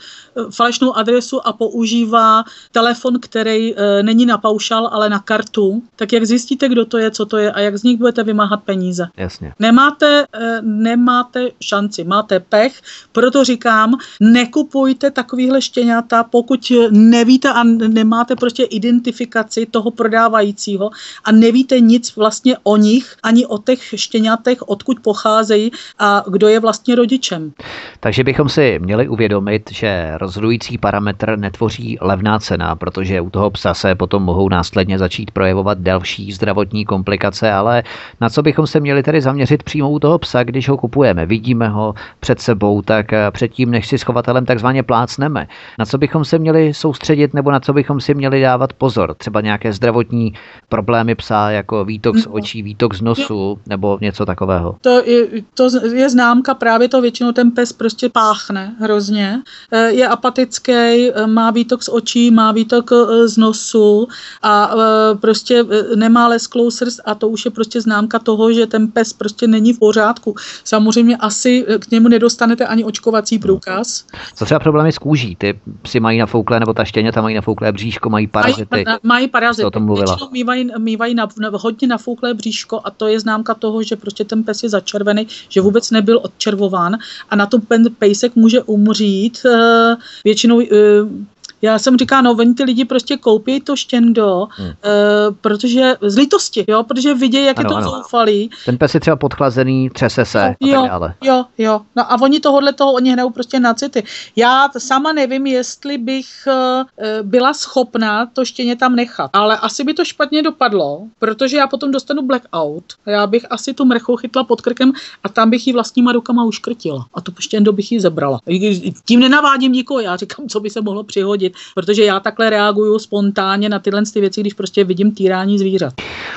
falešnou adresu a používá telefon, který e, není na paušal, ale na kartu, tak jak zjistíte, kdo to je, co to je a jak z nich budete vymáhat peníze? Jasně. Nemáte, e, nemáte šanci, máte pech, proto říkám, nekupujte takovýhle štěňata, pokud nevíte a nemáte prostě identifikaci toho prodávajícího a nevíte nic vlastně o nich, ani o těch štěňatech, odkud pocházejí a kdo je vlastně rodičem. Takže bychom si měli uvědomit, že rozhodující parametr netvoří levná cena, protože u toho psa se potom mohou následně začít projevovat další zdravotní komplikace, ale na co bychom se měli tedy zaměřit přímo u toho psa, když ho kupujeme, vidíme ho před sebou, tak eh, předtím, než si s chovatelem takzvaně plácneme. Na co bychom se měli soustředit nebo na co bychom si měli dávat pozor? Třeba nějaké zdravotní problémy psa, jako výtok z no. očí, výtok z nosu nebo něco takového. To je, to je známka, právě to většinou ten pes prostě páchne hrozně. Eh, je apatický, eh, má výtok z očí, má výtok eh, z nosu a eh, prostě nemá lesklou srst a to už je prostě známka toho, že ten pes prostě není v pořádku. Samozřejmě asi k němu nedostanete ani očkovací průkaz. Co třeba problémy s kůží? Ty psi mají nafouklé, nebo ta štěňata mají nafouklé bříško, mají parazity. Mají, mají parazity. O tom mluvila. Mývají, mývají na, na, hodně nafouklé bříško a to je známka toho, že prostě ten pes je začervený, že vůbec nebyl odčervován a na to ten pejsek může umřít většinou eh, já jsem říká, no oni ty lidi prostě koupí to štěndo, hmm. uh, protože z lítosti, jo, protože vidí, jak ano, je to ano. zoufalý. Ten pes je třeba podchlazený, třese se jo, a tak dále. Jo, jo, no a oni tohohle toho, oni hrajou prostě na city. Já sama nevím, jestli bych uh, byla schopná to štěně tam nechat, ale asi by to špatně dopadlo, protože já potom dostanu blackout. Já bych asi tu mrchou chytla pod krkem a tam bych ji vlastníma rukama uškrtila. A to štěndo bych ji zebrala. Tím nenavádím nikoho, já říkám, co by se mohlo přihodit poradit, protože já takhle reaguju spontánně na tyhle ty věci, když prostě vidím týrání zvířat.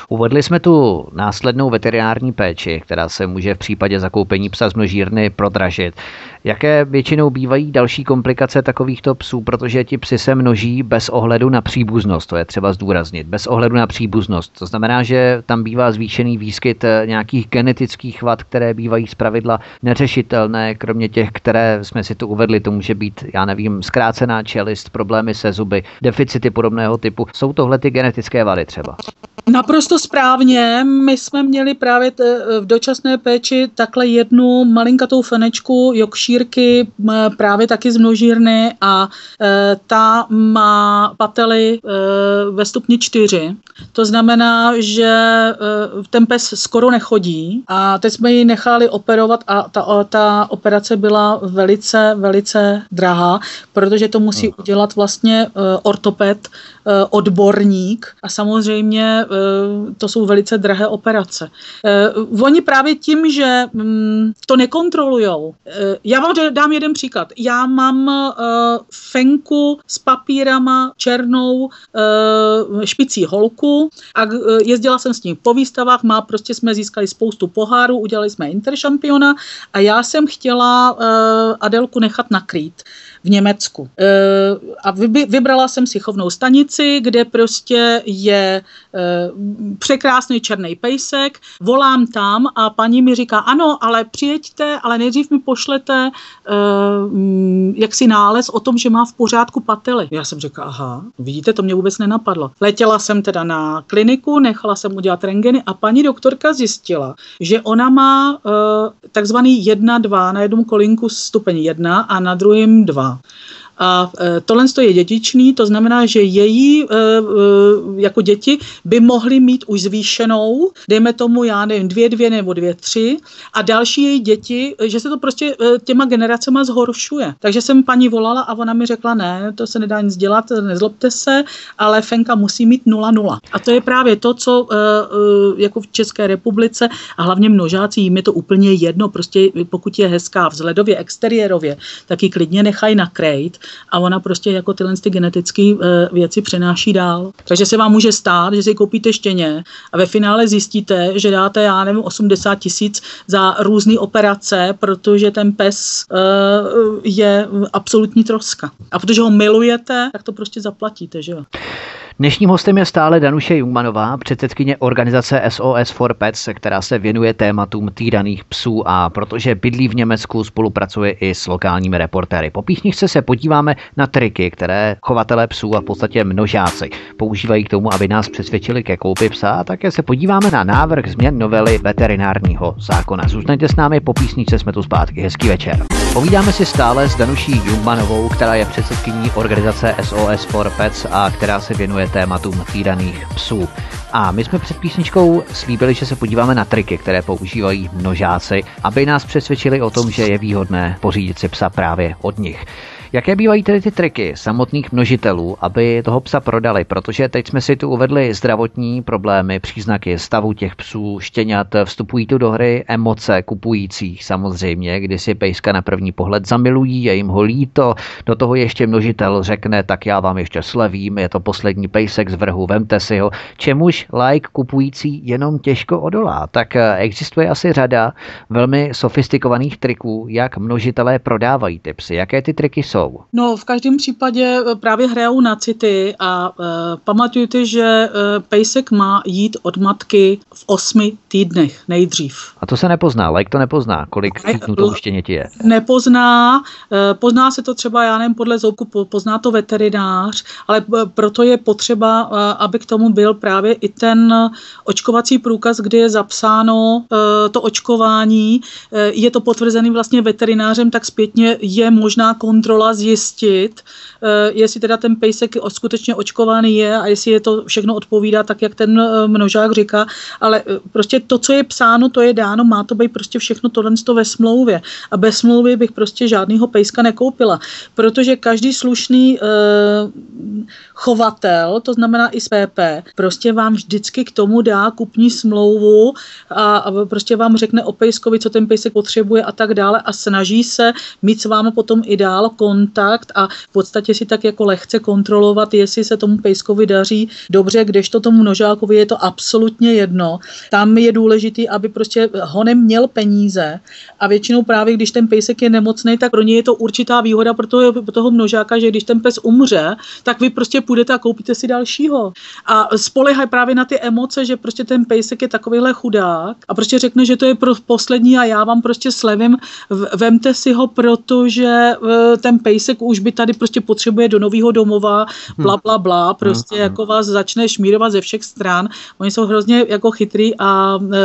Uvedli jsme tu následnou veterinární péči, která se může v případě zakoupení psa z množírny prodražit. Jaké většinou bývají další komplikace takovýchto psů, protože ti psy se množí bez ohledu na příbuznost, to je třeba zdůraznit, bez ohledu na příbuznost. To znamená, že tam bývá zvýšený výskyt eh, nějakých genetických vad, které bývají zpravidla neřešitelné, kromě těch, které jsme si tu uvedli, to může být, já nevím, zkrácená čelist, problémy se zuby, deficity podobného typu. Jsou tohle ty genetické vady třeba? Naprosto správně. My jsme měli právě v dočasné péči takhle jednu malinkatou fenečku jokšírky, právě taky z množírny a e, ta má pately e, ve stupni čtyři. To znamená, že e, ten pes skoro nechodí a teď jsme ji nechali operovat a ta, ta operace byla velice, velice drahá, protože to musí udělat vlastně ortoped, odborník a samozřejmě Eh, to jsou velice drahé operace. Eh, oni právě tím, že mm, to nekontrolujou. Eh, já vám dám jeden příklad. Já mám fenku s papírama černou špicí holku a jezdila jsem s ním po výstavách, má prostě jsme získali spoustu pohárů, udělali jsme interšampiona a já jsem chtěla Adelku nechat nakrýt v Německu. E, a vybrala jsem si chovnou stanici, kde prostě je e, překrásný černý pejsek, volám tam a paní mi říká, ano, ale přijeďte, ale nejdřív mi pošlete e, jaksi nález o tom, že má v pořádku pately. Já jsem řekla, aha, vidíte, to mě vůbec nenapadlo. Letěla jsem teda na kliniku, nechala jsem udělat rengeny a paní doktorka zjistila, že ona má takzvaný 1-2 na jednom kolinku stupeň 1 a na druhém 2. 啊。A e, tohle je dědičný, to znamená, že její e, e, jako děti by mohly mít už zvýšenou, dejme tomu, já nevím, dvě, dvě nebo dvě, tři a další její děti, že se to prostě těma generacema zhoršuje. Takže jsem paní volala a ona mi řekla, ne, to se nedá nic dělat, nezlobte se, ale Fenka musí mít 0,0. A to je právě to, co jako v České republice a hlavně množáci, jim je to úplně jedno, prostě pokud je hezká vzhledově, exteriérově, tak ji klidně nechají nakrejt a ona prostě jako tyhle ty genetické eh, věci přenáší dál. Takže se vám může stát, že si koupíte štěně a ve finále zjistíte, že dáte, já nevím, 80 tisíc za různé operace, protože ten pes uh, je absolutní troska. A protože ho milujete, tak to prostě zaplatíte, že jo. Dnešním hostem je stále Danuše Jungmanová, předsedkyně organizace SOS for Pets, která se věnuje tématům týraných psů a protože bydlí v Německu, spolupracuje i s lokálními reportéry. Po písničce se podíváme na triky, které chovatelé psů a v podstatě množáci používají k tomu, aby nás přesvědčili ke koupi psa a také se podíváme na návrh změn novely veterinárního zákona. Zůstaňte s námi, po písničce jsme tu zpátky. Hezký večer. Povídáme si stále s Danuší Jungmanovou, která je předsedkyní organizace SOS for Pets a která se věnuje tématům týraných psů. A my jsme před písničkou slíbili, že se podíváme na triky, které používají množáci, aby nás přesvědčili o tom, že je výhodné pořídit si psa právě od nich. Jaké bývají tedy ty triky samotných množitelů, aby toho psa prodali? Protože teď jsme si tu uvedli zdravotní problémy, příznaky stavu těch psů, štěňat, vstupují tu do hry emoce kupujících samozřejmě, kdy si pejska na první pohled zamilují, je jim ho líto, do toho ještě množitel řekne, tak já vám ještě slevím, je to poslední pejsek z vrhu, vemte si ho, čemuž like kupující jenom těžko odolá. Tak eh, existuje asi řada velmi sofistikovaných triků, jak množitelé prodávají ty psy. Jaké ty triky jsou? Jsou? No, v každém případě eh, právě hrajou na city a e, pamatujte, že e, pejsek má jít od matky v osmi týdnech nejdřív. A to se nepozná, like to nepozná, kolik týdnů to štěněti je. Nepozná, e, pozná se to třeba, já nevím, podle zoubku, pozná to veterinář, ale proto je potřeba, aby k tomu byl právě i ten očkovací průkaz, kde je zapsáno to očkování, je to potvrzený vlastně veterinářem, tak zpětně je možná kontrola zjistit, jestli teda ten pejsek skutečně očkovaný je a jestli je to všechno odpovídá tak, jak ten eh, množák říká, ale eh, prostě to, co je psáno, to je dáno, má to být prostě všechno tohle ve smlouvě. A bez smlouvy bych prostě žádného pejska nekoupila, protože každý slušný chovatel, to znamená i PP, prostě vám vždycky k tomu dá kupní smlouvu a, a prostě vám řekne o pejskovi, co ten pejsek potřebuje a tak dále a snaží se mít s vámi potom i dál kon kontakt a v podstatě si tak jako lehce kontrolovat, jestli se tomu pejskovi daří dobře, kdežto tomu množákovi je to absolutně jedno. Tam je důležité, aby prostě honem měl peníze a většinou právě, když ten pejsek je nemocný, tak pro ně je to určitá výhoda pro toho, pro toho množáka, že když ten pes umře, tak vy prostě půjdete a koupíte si dalšího. A spolehají právě na ty emoce, že prostě ten pejsek je takovýhle chudák a prostě řekne, že to je pro poslední a já vám prostě slevím, vemte si ho, protože e, ten pejsek už by tady prostě potřebuje do nového domova, bla, bla, bla, prostě hmm. jako vás začne šmírovat ze všech stran. Oni jsou hrozně jako chytrý a e,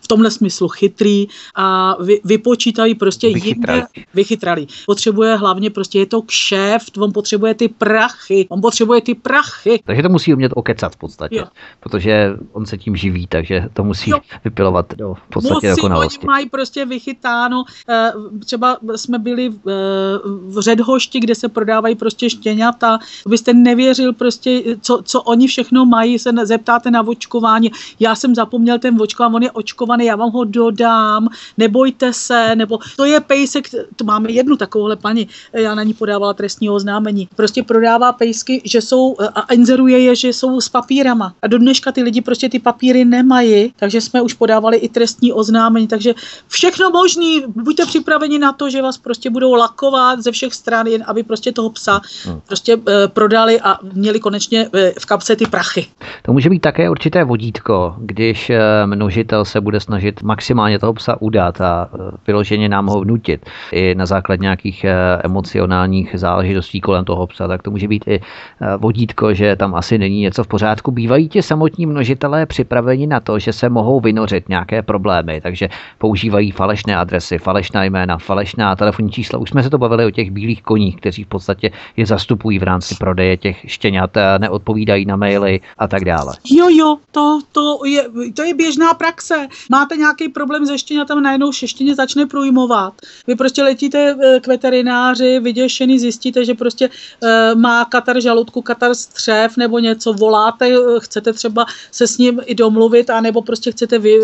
v tomhle smyslu chytrý a vy, vypočítají prostě vychytrali. jinde, vychytrali. Potřebuje hlavně prostě je to kšeft, on potřebuje ty prachy, on potřebuje ty prachy. Takže to musí umět okecat v podstatě, jo. protože on se tím živí, takže to musí jo. vypilovat do v podstatě musí, dokonalosti. Oni mají prostě vychytáno, e, třeba jsme byli v Ředhošti, kde se prodávají prostě štěňata, byste nevěřil prostě, co, co oni všechno mají, se zeptáte na očkování, já jsem zapomněl ten očkován, on je očkovaný, já vám ho dodám, nebojte se, nebo to je pejsek, to máme jednu takovouhle paní, já na ní podávala trestní oznámení, prostě prodává pejsky, že jsou, a inzeruje je, že jsou s papírama. A do dneška ty lidi prostě ty papíry nemají, takže jsme už podávali i trestní oznámení, takže všechno možný, buďte připraveni na to, že vás prostě budou lakovat ze všech stran, jen aby prostě toho psa hmm. prostě e, prodali a měli konečně e, v kapse ty prachy. To může být také určité vodítko, když e, množitel se bude snažit maximálně toho psa udat a e, vyloženě nám ho vnutit i na základě nějakých e, emocionálních záležitostí kolem toho psa, tak to může být i e, vodítko, že tam asi není něco v pořádku. Bývají ti samotní množitelé připraveni na to, že se mohou vynořit nějaké problémy, takže používají falešné adresy, falešná jména, falešná telefonní čísla. Už jsme se to bavili o těch bílých koních, kteří v podstatě je zastupují v rámci prodeje těch štěňat, neodpovídají na maily a tak dále. Jo, jo, to, to, je, to je běžná praxe. Máte nějaký problém se štěňatem, najednou štěně začne průjmovat. Vy prostě letíte eh, k veterináři, vyděšený, zjistíte, že prostě e, má katar žaludku, katar střev nebo něco, voláte, eh, chcete třeba se s ním i domluvit, anebo prostě chcete vy,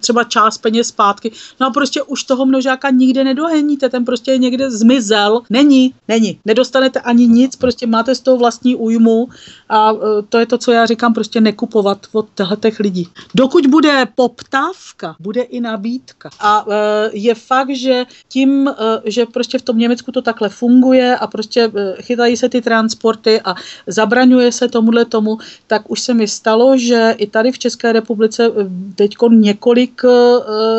třeba část peněz zpátky. No a prostě už toho množáka nikde nedoheníte, ten prostě je někde zmizel. Není, není. Nedostanete ani nic, prostě máte z toho vlastní újmu a to je to, co já říkám, prostě nekupovat od těch lidí. Dokud bude poptávka, bude i nabídka. A je fakt, že tím, že prostě v tom Německu to takhle funguje a prostě chytají se ty transporty a zabraňuje se tomuhle tomu, tak už se mi stalo, že i tady v České republice teď několik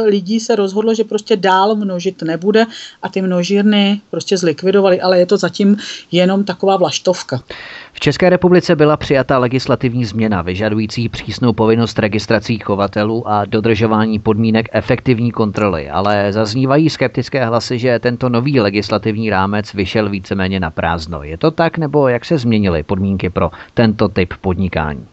lidí se rozhodlo, že prostě dál množit nebude a ty množírny prostě zlikvidovali, ale je to zatím jenom taková vlaštovka. V České republice byla přijata legislativní změna vyžadující přísnou povinnost registrací chovatelů a dodržování podmínek efektivní kontroly, ale zaznívají skeptické hlasy, že tento nový legislativní rámec vyšel víceméně na prázdno. Je to tak, nebo jak se změnily podmínky pro tento typ podnikání?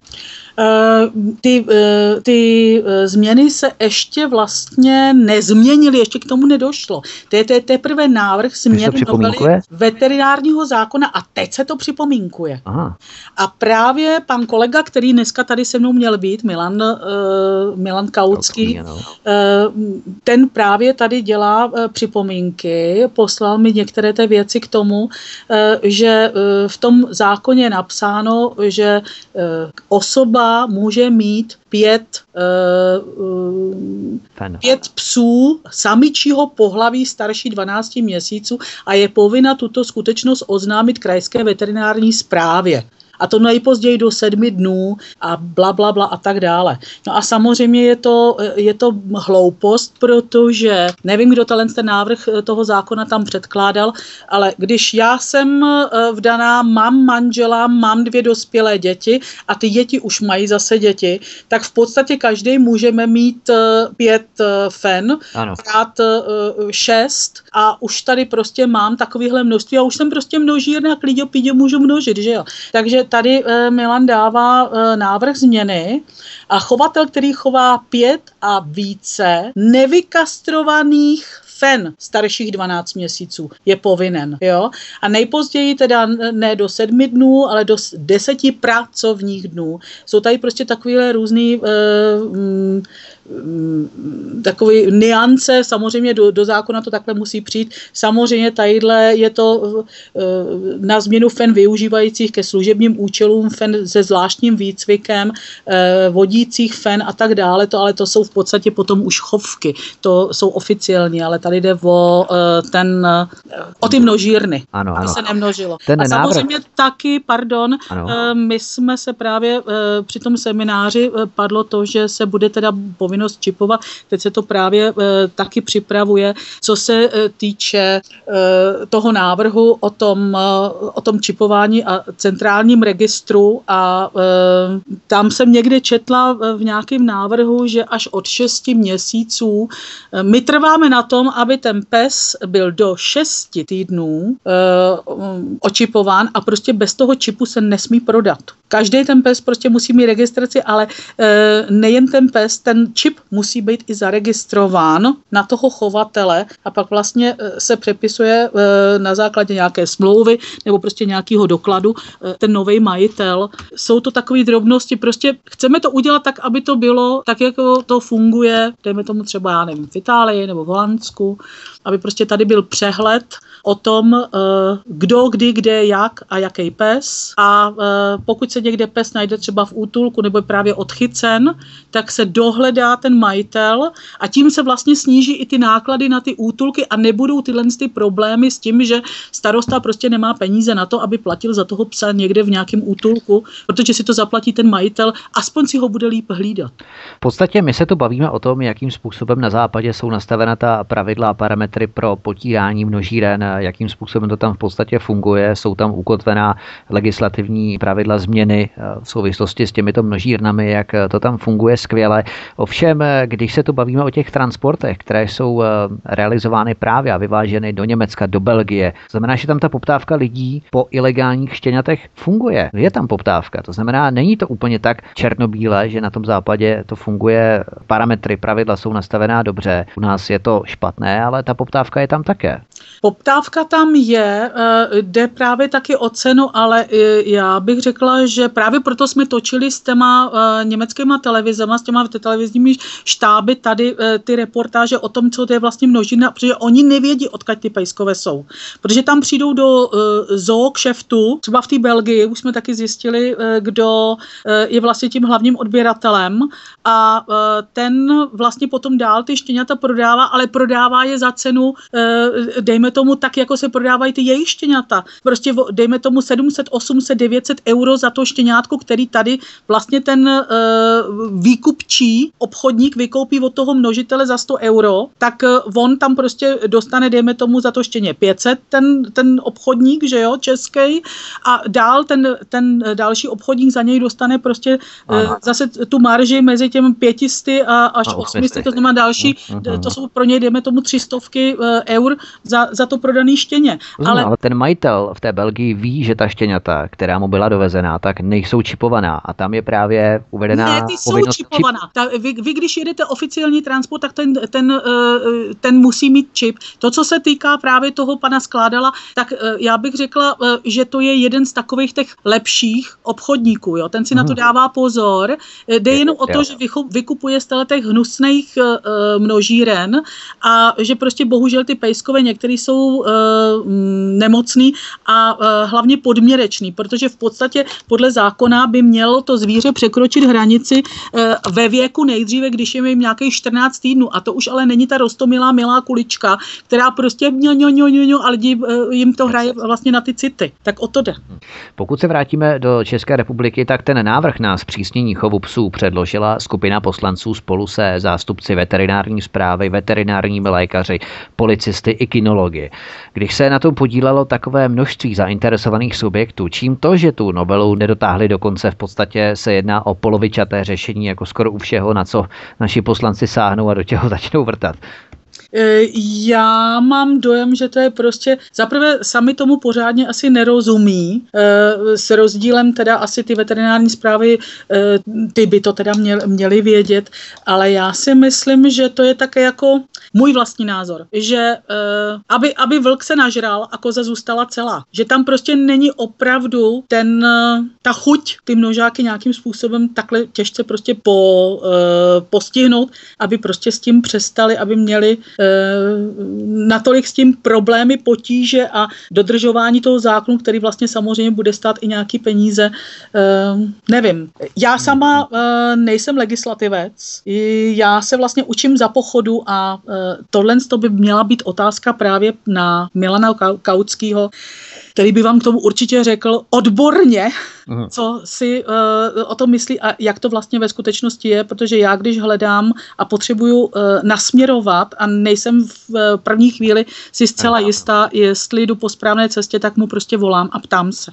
Eh, ty, eh, ty eh, změny se ještě vlastně nezměnily, ještě k tomu nedošlo. To je, to je teprve návrh změny novely veterinárního zákona a teď se to připomínkuje. Aha. A právě pan kolega, který dneska tady se mnou měl být, Milan, uh, Milan Kaucký, uh, ten právě tady dělá uh, připomínky, poslal mi některé té věci k tomu, uh, že uh, v tom zákoně je napsáno, že uh, osoba může mít pět, uh, pět psů samičího pohlaví starší 12 měsíců a je povinna tuto skutečnost oznámit krajské veterinární správě a to nejpozději do sedmi dnů a bla, bla, bla a tak dále. No a samozřejmě je to, je to hloupost, protože nevím, kdo ten návrh eh, toho zákona tam předkládal, ale když já jsem eh, vdaná, mám manžela, mám dvě dospělé děti a ty děti už mají zase děti, tak v podstatě každý můžeme mít eh, pět fen, krát šest a už tady prostě mám takovýhle množství a už jsem prostě množírna a klidě pídě můžu množit, že jo. Takže tady eh, Milan dává eh, návrh změny a chovatel, který chová pět a více nevykastrovaných fen starších 12 měsíců je povinen. Jo? A nejpozději teda ne do sedmi dnů, ale do deseti pracovních dnů. Jsou tady prostě takovéhle různé uh, takový niance, samozřejmě do, do zákona to takhle musí přijít. Samozřejmě tadyhle je to eh, na změnu fen využívajících ke služebním účelům, fen se zvláštním výcvikem, eh, vodících fen a tak dále, to, ale to jsou v podstatě potom už chovky, to jsou oficiální, ale tady jde o eh, ten, o ty množírny, ano, ano. se nemnožilo. Ten a samozřejmě návrh. taky, pardon, ano. my jsme se právě při tom semináři padlo to, že se bude teda povinnost čipovat, teď se to právě taky připravuje, co se týče toho návrhu o tom, o tom čipování a centrálním registru a tam jsem někde četla v nějakém návrhu, že až od 6 měsíců my trváme na tom, aby ten pes byl do 6 týdnů očipován a prostě bez toho čipu se nesmí prodat. Každý ten pes prostě musí mít registraci, ale nejen ten pes, ten čip musí být i zaregistrován na toho chovatele a pak vlastně e, se přepisuje e, na základě nějaké smlouvy nebo prostě nějakého dokladu e, ten nový majitel. Jsou to takové drobnosti, prostě chceme to udělat tak, aby to bylo tak, jako to funguje, dejme tomu třeba, já nevím, v Itálii nebo v Holandsku, aby prostě tady byl přehled o tom, eh, kdo, kdy, kde, jak a jaký pes. A eh, pokud se někde pes najde třeba v útulku nebo je právě odchycen, tak se dohledá ten majitel a tím se vlastně sníží i ty náklady na ty útulky a nebudou tyhle ty problémy s tím, že starosta prostě nemá peníze na to, aby platil za toho psa někde v nějakém útulku, protože si to zaplatí ten majitel, aspoň si ho bude líp hlídat. V podstatě my se tu bavíme o tom, jakým způsobem na západě jsou nastavena ta pravidla a parametry pro potírání množíren, jakým způsobem to tam v podstatě funguje. Jsou tam ukotvená legislativní pravidla změny eh, v souvislosti s těmito množírnami, jak eh, to tam funguje skvěle. Ovšem, eh, když se tu bavíme o těch transportech, které jsou realizovány právě a vyváženy do Německa, do Belgie, znamená, že tam ta poptávka lidí po ilegálních štěňatech funguje. Je tam poptávka. To znamená, není to úplně tak černobílé, že na tom západě to funguje, parametry, pravidla jsou nastavená dobře. U nás je to špatné, ale ta poptávka je tam také. Poptávka tam je, eh, jde právě taky o cenu, ale já bych řekla, že právě proto jsme točili s těma eh, německýma televizema, s těma televizními štáby tady eh, ty reportáže o tom, co to je vlastně množina, protože oni nevědí, odkud ty pejskové jsou. Protože tam přijdou do zoo kšeftu, třeba v té Belgii, už jsme taky zjistili, kdo je vlastně tím hlavním odběratelem a ten vlastně potom dál ty štěňata prodává, ale prodává je za cenu, dejme tomu tak, jako se prodávají ty jejich štěňata. Prostě dejme tomu 700, 800, 900 euro za to štěňátko, který tady vlastně ten uh, výkupčí obchodník vykoupí od toho množitele za 100 euro, tak uh, on tam prostě dostane, dejme tomu za to štěně 500, ten, ten obchodník, že jo, český, a dál ten, ten další obchodník za něj dostane prostě uh, zase tu marži mezi těmi 500 a až 800, to znamená další, uh-huh. to jsou pro něj, dejme tomu 300 uh, eur za, za to prodaný štěně. ale... ale ten majitel v té Belgii ví, že ta štěňata, která mu byla dovezená, tak nejsou čipovaná a tam je právě uvedená Ne, ty jsou čipovaná. Čip... Ta, vy, vy, když jedete oficiální transport, tak ten, ten, uh, ten musí mít čip. To, co se týká právě toho pana Skládala, tak uh, já bych řekla, uh, že to je jeden z takových těch lepších obchodníků. Jo? Ten si hmm. na to mhm. dává pozor. Jde je, jenom o to, je. že vykupuje z těch hnusných uh, množíren a že prostě bohužel ty pejskové některé jsou uh, nemocný a uh, hlavně podměrečný, protože v podstatě podle zákona by mělo to zvíře překročit hranici uh, ve věku nejdříve, když je jim nějakých 14 týdnů. A to už ale není ta rostomilá milá kulička, která prostě ňo, ňo, ňo, ňo, ňo, a lidi uh, jim to hraje vlastně na ty city. Tak o to jde. Pokud se vrátíme do České republiky, tak ten návrh na zpřísnění chovu psů předložila skupina poslanců spolu se zástupci veterinární zprávy, veterinárními lékaři, policisty i kinology. Když se na tom podílelo takové množství zainteresovaných subjektů, čím to, že tu novelu nedotáhli do konce, v podstatě se jedná o polovičaté řešení, jako skoro u všeho, na co naši poslanci sáhnou a do těho začnou vrtat. E, já mám dojem, že to je prostě, zaprvé sami tomu pořádně asi nerozumí, e, s rozdílem teda asi ty veterinární zprávy, e, ty by to teda měly vědět, ale já si myslím, že to je také jako můj vlastní názor, že aby, aby vlk se nažral a koza zůstala celá, že tam prostě není opravdu ten, ta chuť ty množáky nějakým způsobem takhle těžce prostě po, postihnout, aby prostě s tím přestali, aby měli Eh, natolik s tím problémy, potíže a dodržování toho zákonu, který vlastně samozřejmě bude stát i nějaký peníze. Eh, nevím. Já sama eh, nejsem legislativec. Já se vlastně učím za pochodu a tohle to by měla být otázka právě na Milana Kautského, který by vám k tomu určitě řekl odborně, Aha. co si uh, o tom myslí a jak to vlastně ve skutečnosti je, protože já, když hledám a potřebuju uh, nasměrovat a nejsem v uh, první chvíli si zcela jistá, jestli jdu po správné cestě, tak mu prostě volám a ptám se.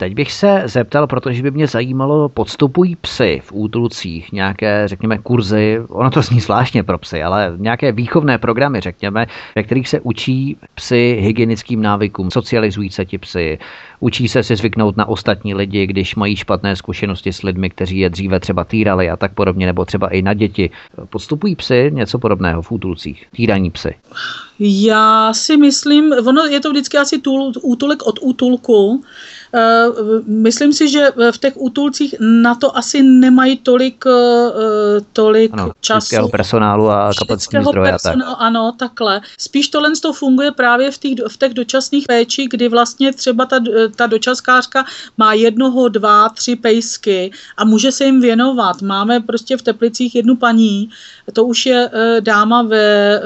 Teď bych se zeptal, protože by mě zajímalo, podstupují psy v útulcích nějaké, řekněme, kurzy, ono to zní zvláštně pro psy, ale nějaké výchovné programy, řekněme, ve kterých se učí psy hygienickým návykům, socializují se ti psy, učí se si zvyknout na ostatní lidi, když mají špatné zkušenosti s lidmi, kteří je dříve třeba týrali a tak podobně, nebo třeba i na děti. Podstupují psy něco podobného v útulcích, týraní psy? Já si myslím, ono je to vždycky asi tůl, útulek od útulku, Eh, myslím si, že v těch útulcích na to asi nemají tolik, eh, tolik ano, času. personálu a kapacitní zdroje. Personálu, tak. Ano, takhle. Spíš tohle to funguje právě v těch, v těch dočasných péči, kdy vlastně třeba ta, ta dočaskářka má jednoho, dva, tři pejsky a může se jim věnovat. Máme prostě v Teplicích jednu paní, to už je eh, dáma ve,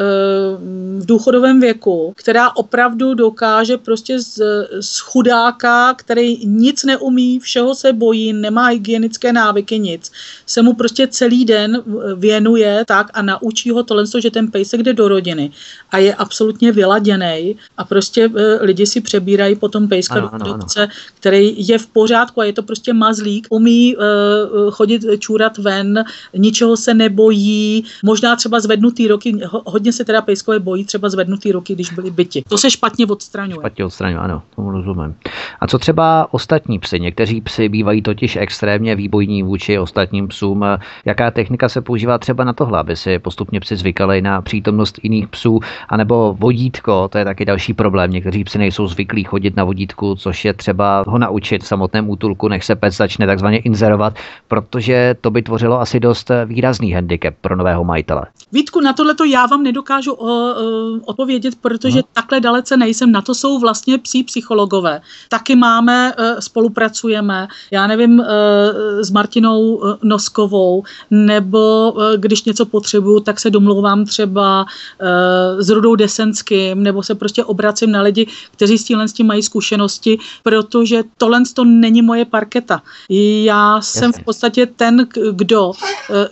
v důchodovém věku, která opravdu dokáže prostě z, z chudáka, který nic neumí, všeho se bojí, nemá hygienické návyky, nic, se mu prostě celý den věnuje tak a naučí ho tohle, že ten pejsek jde do rodiny a je absolutně vyladěný a prostě e, lidi si přebírají potom pejska ano, do adopce, který je v pořádku a je to prostě mazlík, umí uh, chodit, čůrat ven, ničeho se nebojí, možná třeba zvednutý roky, hodně se teda pejskové bojí třeba zvednutý roky, když byli byti. To se špatně odstraňuje. Špatně odstraňuje, ano, tomu rozumím. A co třeba ostatní psy. Někteří psy bývají totiž extrémně výbojní vůči ostatním psům. Jaká technika se používá třeba na tohle, aby si postupně psy zvykali na přítomnost jiných psů, anebo vodítko, to je taky další problém. Někteří psy nejsou zvyklí chodit na vodítku, což je třeba ho naučit v samotném útulku, než se pes začne takzvaně inzerovat, protože to by tvořilo asi dost výrazný handicap pro nového majitele. Vítku, na tohle to já vám nedokážu o, o, odpovědět, protože no. takhle dalece nejsem. Na to jsou vlastně psí psychologové. Taky máme eh, spolupracujeme, já nevím, eh, s Martinou eh, Noskovou, nebo když něco potřebuju, tak se domlouvám třeba s Rudou Desenským, nebo se prostě obracím na lidi, kteří s tímhle s tím mají zkušenosti, protože tohle to není moje parketa. Já jsem v podstatě ten, kdo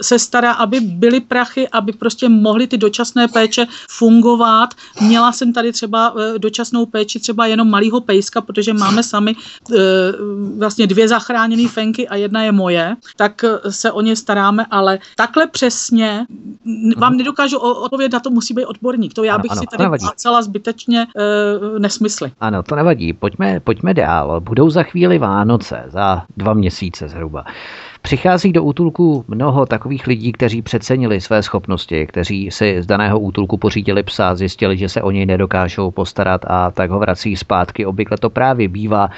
se stará, aby byly prachy, aby prostě mohly ty dočasné péče fungovat. Měla jsem tady třeba dočasnou péči třeba jenom malýho pejska, protože máme sami E, vlastně dvě zachráněné fenky a jedna je moje, tak se o ně staráme, ale takhle přesně vám nedokážu odpovědět, na to musí být odborník. To já bych ano, si tady celá zbytečně uh, nesmysly. Ano, to nevadí. Pojďme, pojďme dál. Budou za chvíli Vánoce, za dva měsíce zhruba. Přichází do útulku mnoho takových lidí, kteří přecenili své schopnosti, kteří si z daného útulku pořídili psa, zjistili, že se o něj nedokážou postarat a tak ho vrací zpátky. Obvykle to právě bývá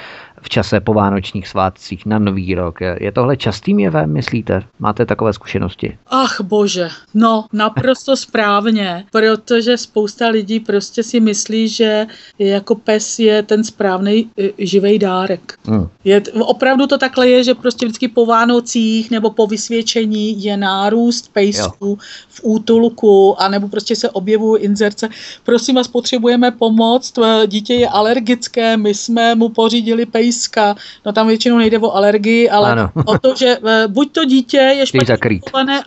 v čase po vánočních svátcích na Nový rok. Je tohle častým jevem, myslíte? Máte takové zkušenosti? Ach bože, no naprosto správně, protože spousta lidí prostě si myslí, že jako pes je ten správný e, živý dárek. Hmm. Je, opravdu to takhle je, že prostě vždycky po Vánocích nebo po vysvědčení je nárůst pejsků v útulku, anebo prostě se objevují inzerce. Prosím vás, potřebujeme pomoc, dítě je alergické, my jsme mu pořídili pejs pejska, no tam většinou nejde o alergii, ale ano. o to, že eh, buď to dítě je špatně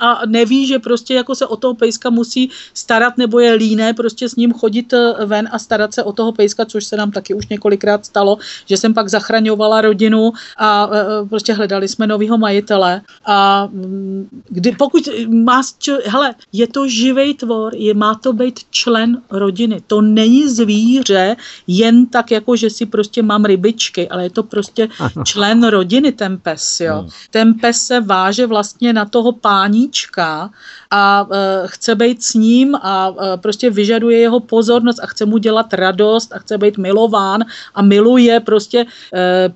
a neví, že prostě jako se o toho pejska musí starat, nebo je líné prostě s ním chodit eh, ven a starat se o toho pejska, což se nám taky už několikrát stalo, že jsem pak zachraňovala rodinu a prostě hledali jsme nového majitele. A mm, kdy, pokud má, hele, je to živý tvor, je, má to být člen rodiny, to není zvíře jen tak jako, že si prostě mám rybičky, ale je to prostě člen rodiny ten pes, jo. Hmm. Ten pes se váže vlastně na toho páníčka a uh, chce být s ním a uh, prostě vyžaduje jeho pozornost a chce mu dělat radost a chce být milován a miluje prostě uh,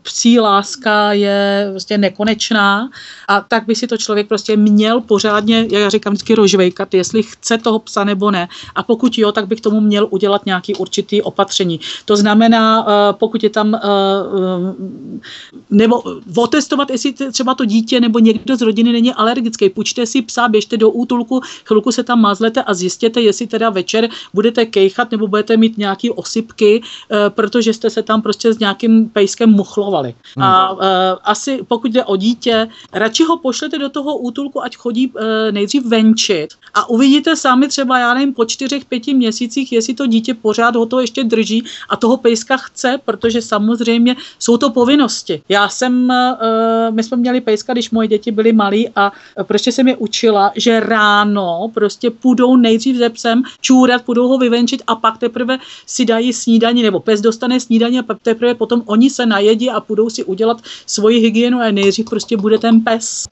psí láska je prostě nekonečná a tak by si to člověk prostě měl pořádně, jak já říkám vždycky rožvejkat, jestli chce toho psa nebo ne a pokud jo, tak bych tomu měl udělat nějaký určitý opatření. To znamená, uh, pokud je tam uh, nebo otestovat, jestli třeba to dítě nebo někdo z rodiny není alergický, půjčte si psa, běžte do útulku chvilku, se tam mazlete a zjistěte, jestli teda večer budete kejchat nebo budete mít nějaký osypky, eh, protože jste se tam prostě s nějakým pejskem muchlovali. Hmm. A eh, asi pokud jde o dítě, radši ho pošlete do toho útulku, ať chodí eh, nejdřív venčit a uvidíte sami třeba, já nevím, po čtyřech, pěti měsících, jestli to dítě pořád ho to ještě drží a toho pejska chce, protože samozřejmě jsou to povinnosti. Já jsem, my jsme měli pejska, když moje děti byly malí a prostě jsem je učila, že ráno prostě půjdou nejdřív ze psem čůrat, půjdou ho vyvenčit a pak teprve si dají snídaní, nebo pes dostane snídaní a pak teprve potom oni se najedí a půjdou si udělat svoji hygienu a nejdřív prostě bude ten pes.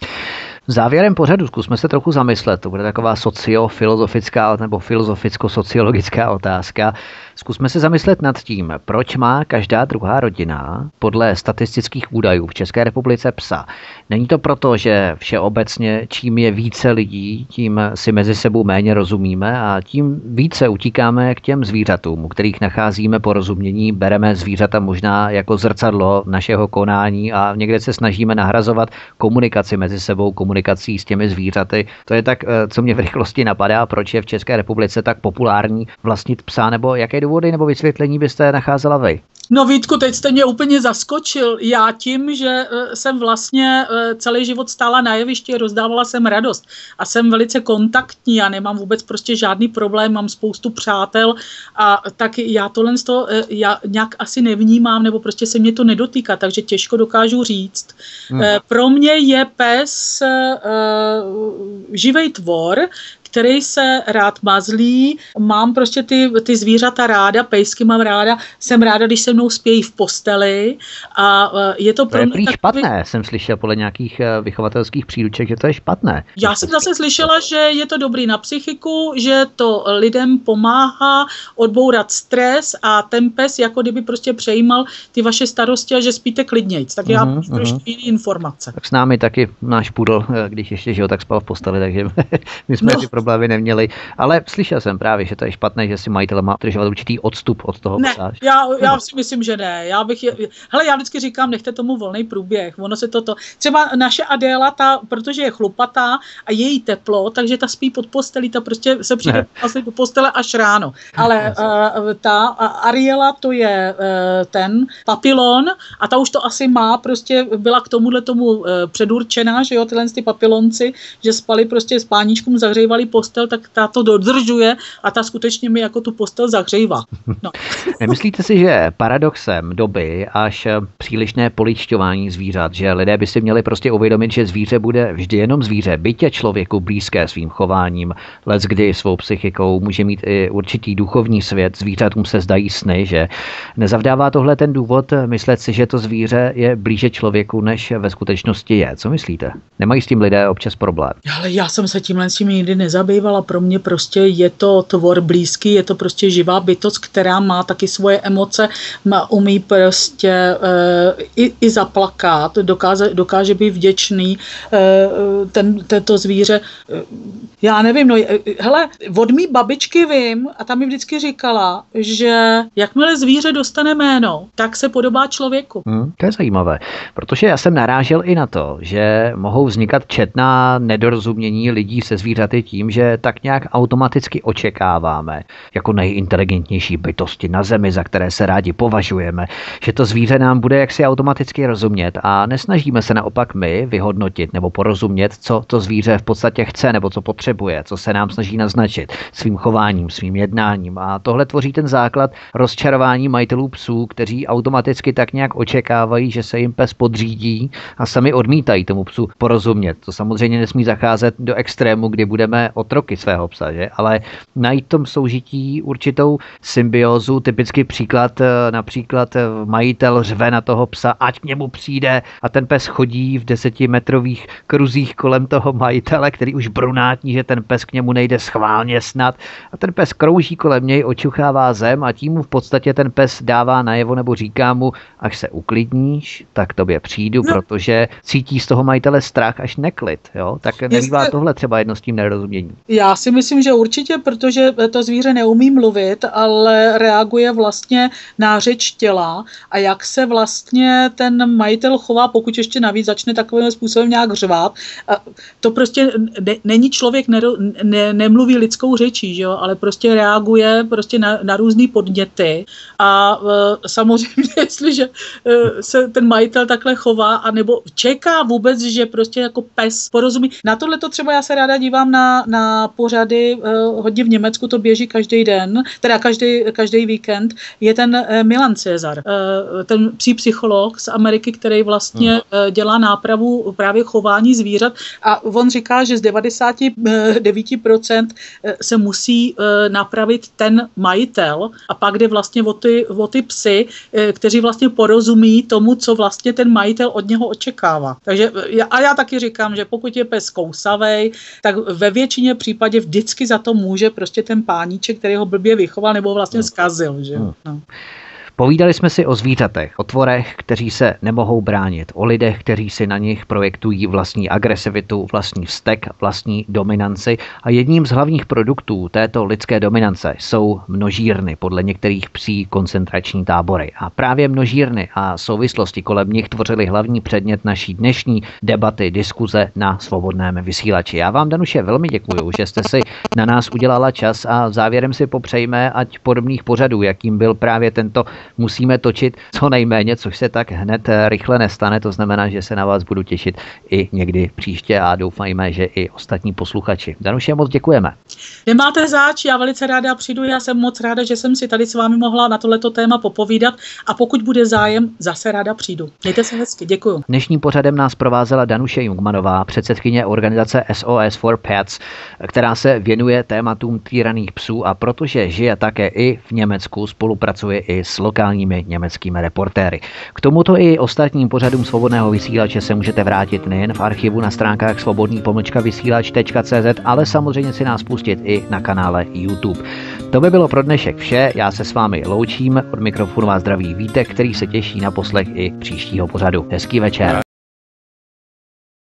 Závěrem pořadu zkusme se trochu zamyslet. To bude taková sociofilozofická nebo filozoficko-sociologická otázka. Zkusme se zamyslet nad tím, proč má každá druhá rodina podle statistických údajů v České republice psa. Není to proto, že všeobecně čím je více lidí, tím si mezi sebou méně rozumíme a tím více utíkáme k těm zvířatům, u kterých nacházíme porozumění, bereme zvířata možná jako zrcadlo našeho konání a někde se snažíme nahrazovat komunikaci mezi sebou, komunikací s těmi zvířaty. To je tak, eh, co mě v rychlosti napadá, proč je v České republice tak populární vlastnit psa nebo jaké důvody nebo vysvětlení byste nacházela vy? No Vítku, teď jste mě úplně zaskočil. Já tím, že eh, jsem vlastně eh, celý život stála na jevišti, rozdávala jsem radost a jsem velice kontaktní a nemám vůbec prostě žádný problém, mám spoustu přátel a tak já tohle z toho eh, já nějak asi nevnímám nebo prostě se mě to nedotýká, takže těžko dokážu říct. Hmm. Pro mě je pes živej tvor, který se rád mazlí, mám prostě ty, ty zvířata ráda, pejsky mám ráda, jsem ráda, když se mnou spějí v posteli a e, je to pro to je mě špatné, jsem slyšel podle nějakých e, vychovatelských příruček, že to je špatné. Já jsem zase slyšela, že je to dobrý na psychiku, že to lidem pomáhá odbourat stres a ten pes jako kdyby prostě přejímal ty vaše starosti a že spíte klidnějc. Tak já uh-huh, trošku uh-huh. jiný informace. Tak s námi taky náš pudl, e, když ještě žil, tak spal v posteli, takže my jsme no. ty problémy neměli. Ale slyšel jsem právě, že to je špatné, že si majitel má držovat určitý odstup od toho ne, psa. Já, já si myslím, že ne. Já bych, je, hele, já vždycky říkám, nechte tomu volný průběh. Ono se toto, třeba naše Adéla, ta, protože je chlupatá a je jí teplo, takže ta spí pod postelí, ta prostě se přijde asi do postele až ráno. Ale uh, ta Ariela, to je uh, ten papilon a ta už to asi má, prostě byla k tomuhle tomu uh, předurčená, že jo, tyhle ty papilonci, že spali prostě s páničkům, zahřívali postel, tak ta to dodržuje a ta skutečně mi jako tu postel zahřejvá. No. Nemyslíte si, že paradoxem doby až přílišné poličťování zvířat, že lidé by si měli prostě uvědomit, že zvíře bude vždy jenom zvíře, bytě člověku blízké svým chováním, let kdy svou psychikou může mít i určitý duchovní svět, zvířatům se zdají sny, že nezavdává tohle ten důvod myslet si, že to zvíře je blíže člověku, než ve skutečnosti je. Co myslíte? Nemají s tím lidé občas problém? Ale já jsem se tímhle s tím nikdy nezabývala. Pro mě prostě je to tvor blízký, je to prostě živá bytost, která má taky svoje emoce, má, umí prostě e, i, i zaplakat, dokáže, dokáže být vděčný e, ten, tento zvíře. E, já nevím, no, hele, od mý babičky vím, a ta mi vždycky říkala, že jakmile zvíře dostane jméno, tak se podobá člověku. Hmm, to je zajímavé, protože já jsem narážel i na to, že mohou vznikat četná nedorozumění lidí se zvířaty tím, že tak nějak automaticky očekáváme, jako nejinteligentnější bytosti na Zemi, za které se rádi považujeme, že to zvíře nám bude jaksi automaticky rozumět a nesnažíme se naopak my vyhodnotit nebo porozumět, co to zvíře v podstatě chce nebo co potřebuje, co se nám snaží naznačit svým chováním, svým jednáním. A tohle tvoří ten základ rozčarování majitelů psů, kteří automaticky tak nějak očekávají, že se jim pes podřídí a sami odmítají tomu psu porozumět. To samozřejmě nesmí zacházet do extrému, kdy budeme otroky svého psa, že? ale najít tom soužití určitou symbiózu, typický příklad, eh, například eh, majitel řve na toho psa, ať k němu přijde a ten pes chodí v desetimetrových kruzích kolem toho majitele, který už brunátní, že ten pes k němu nejde schválně snad a ten pes krouží kolem něj, očuchává zem a tím mu v podstatě ten pes dává najevo nebo říká mu, až se uklidníš, tak tobě přijdu, no. protože cítí z toho majitele strach až neklid. Jo? Tak nebývá tohle třeba jedno s tím Já si myslím, že určitě, protože to zvíře neumí mluvit, ale reaguje vlastně na řeč těla a jak se vlastně ten majitel chová, pokud ještě navíc začne takovým způsobem nějak řvát. To prostě ne, není člověk, ne, ne, nemluví lidskou řečí, že jo? ale prostě reaguje prostě na, na různé podněty a e, samozřejmě, jestliže e, se ten majitel takhle chová, anebo čeká vůbec, že prostě jako pes porozumí. Na tohle to třeba já se ráda dívám na, na pořady, e, hodně v Německu to běží každý den, teda každý, každý víkend, je ten Milan Cezar, ten psí psycholog z Ameriky, který vlastně hmm. dělá nápravu právě chování zvířat a on říká, že z 99% se musí napravit ten majitel a pak jde vlastně o ty, o ty psy, eh, kteří vlastně porozumí tomu, co vlastně ten majitel od něho očekává. Takže eh, a já taky říkám, že pokud je pes kousavej, tak ve většině případě vždycky za to může prostě ten páníček, který ho blbě vychoval nebo vlastně no. zkazil. Že? No. Povídali jsme si o zvířatech, o tvorech, kteří se nemohou bránit, o lidech, kteří si na nich projektují vlastní agresivitu, vlastní vztek, vlastní dominanci a jedním z hlavních produktů této lidské dominance jsou množírny, podle některých psí koncentrační tábory. A právě množírny a souvislosti kolem nich tvořily hlavní předmět naší dnešní debaty, diskuze na svobodném vysílači. Já vám, Danuše, velmi děkuji, že jste si na nás udělala čas a závěrem si popřejme, ať podobných pořadů, jakým byl právě tento musíme točit co nejméně, což se tak hned eh, rychle nestane. To znamená, že se na vás budu těšit i někdy příště a doufajme, že i ostatní posluchači. Danuše, moc děkujeme. Nemáte záč, já velice ráda přijdu, já jsem moc ráda, že jsem si tady s vámi mohla na tohleto téma popovídat a pokud bude zájem, zase ráda přijdu. Mějte se hezky, děkuji. Dnešním pořadem nás provázela Danuše Jungmanová, předsedkyně organizace SOS for Pets, která se věnuje tématům týraných psů a protože žije také i v Německu, spolupracuje i s lokálními německými reportéry. K tomuto i ostatním pořadům svobodného vysílače se můžete vrátit nejen v archivu na stránkách svobodný vysílač.cz, ale samozřejmě si nás pustit i na kanále YouTube. To by bylo pro dnešek vše, já se s vámi loučím, od mikrofonu vás zdraví Vítek, který se těší na poslech i příštího pořadu. Hezký večer.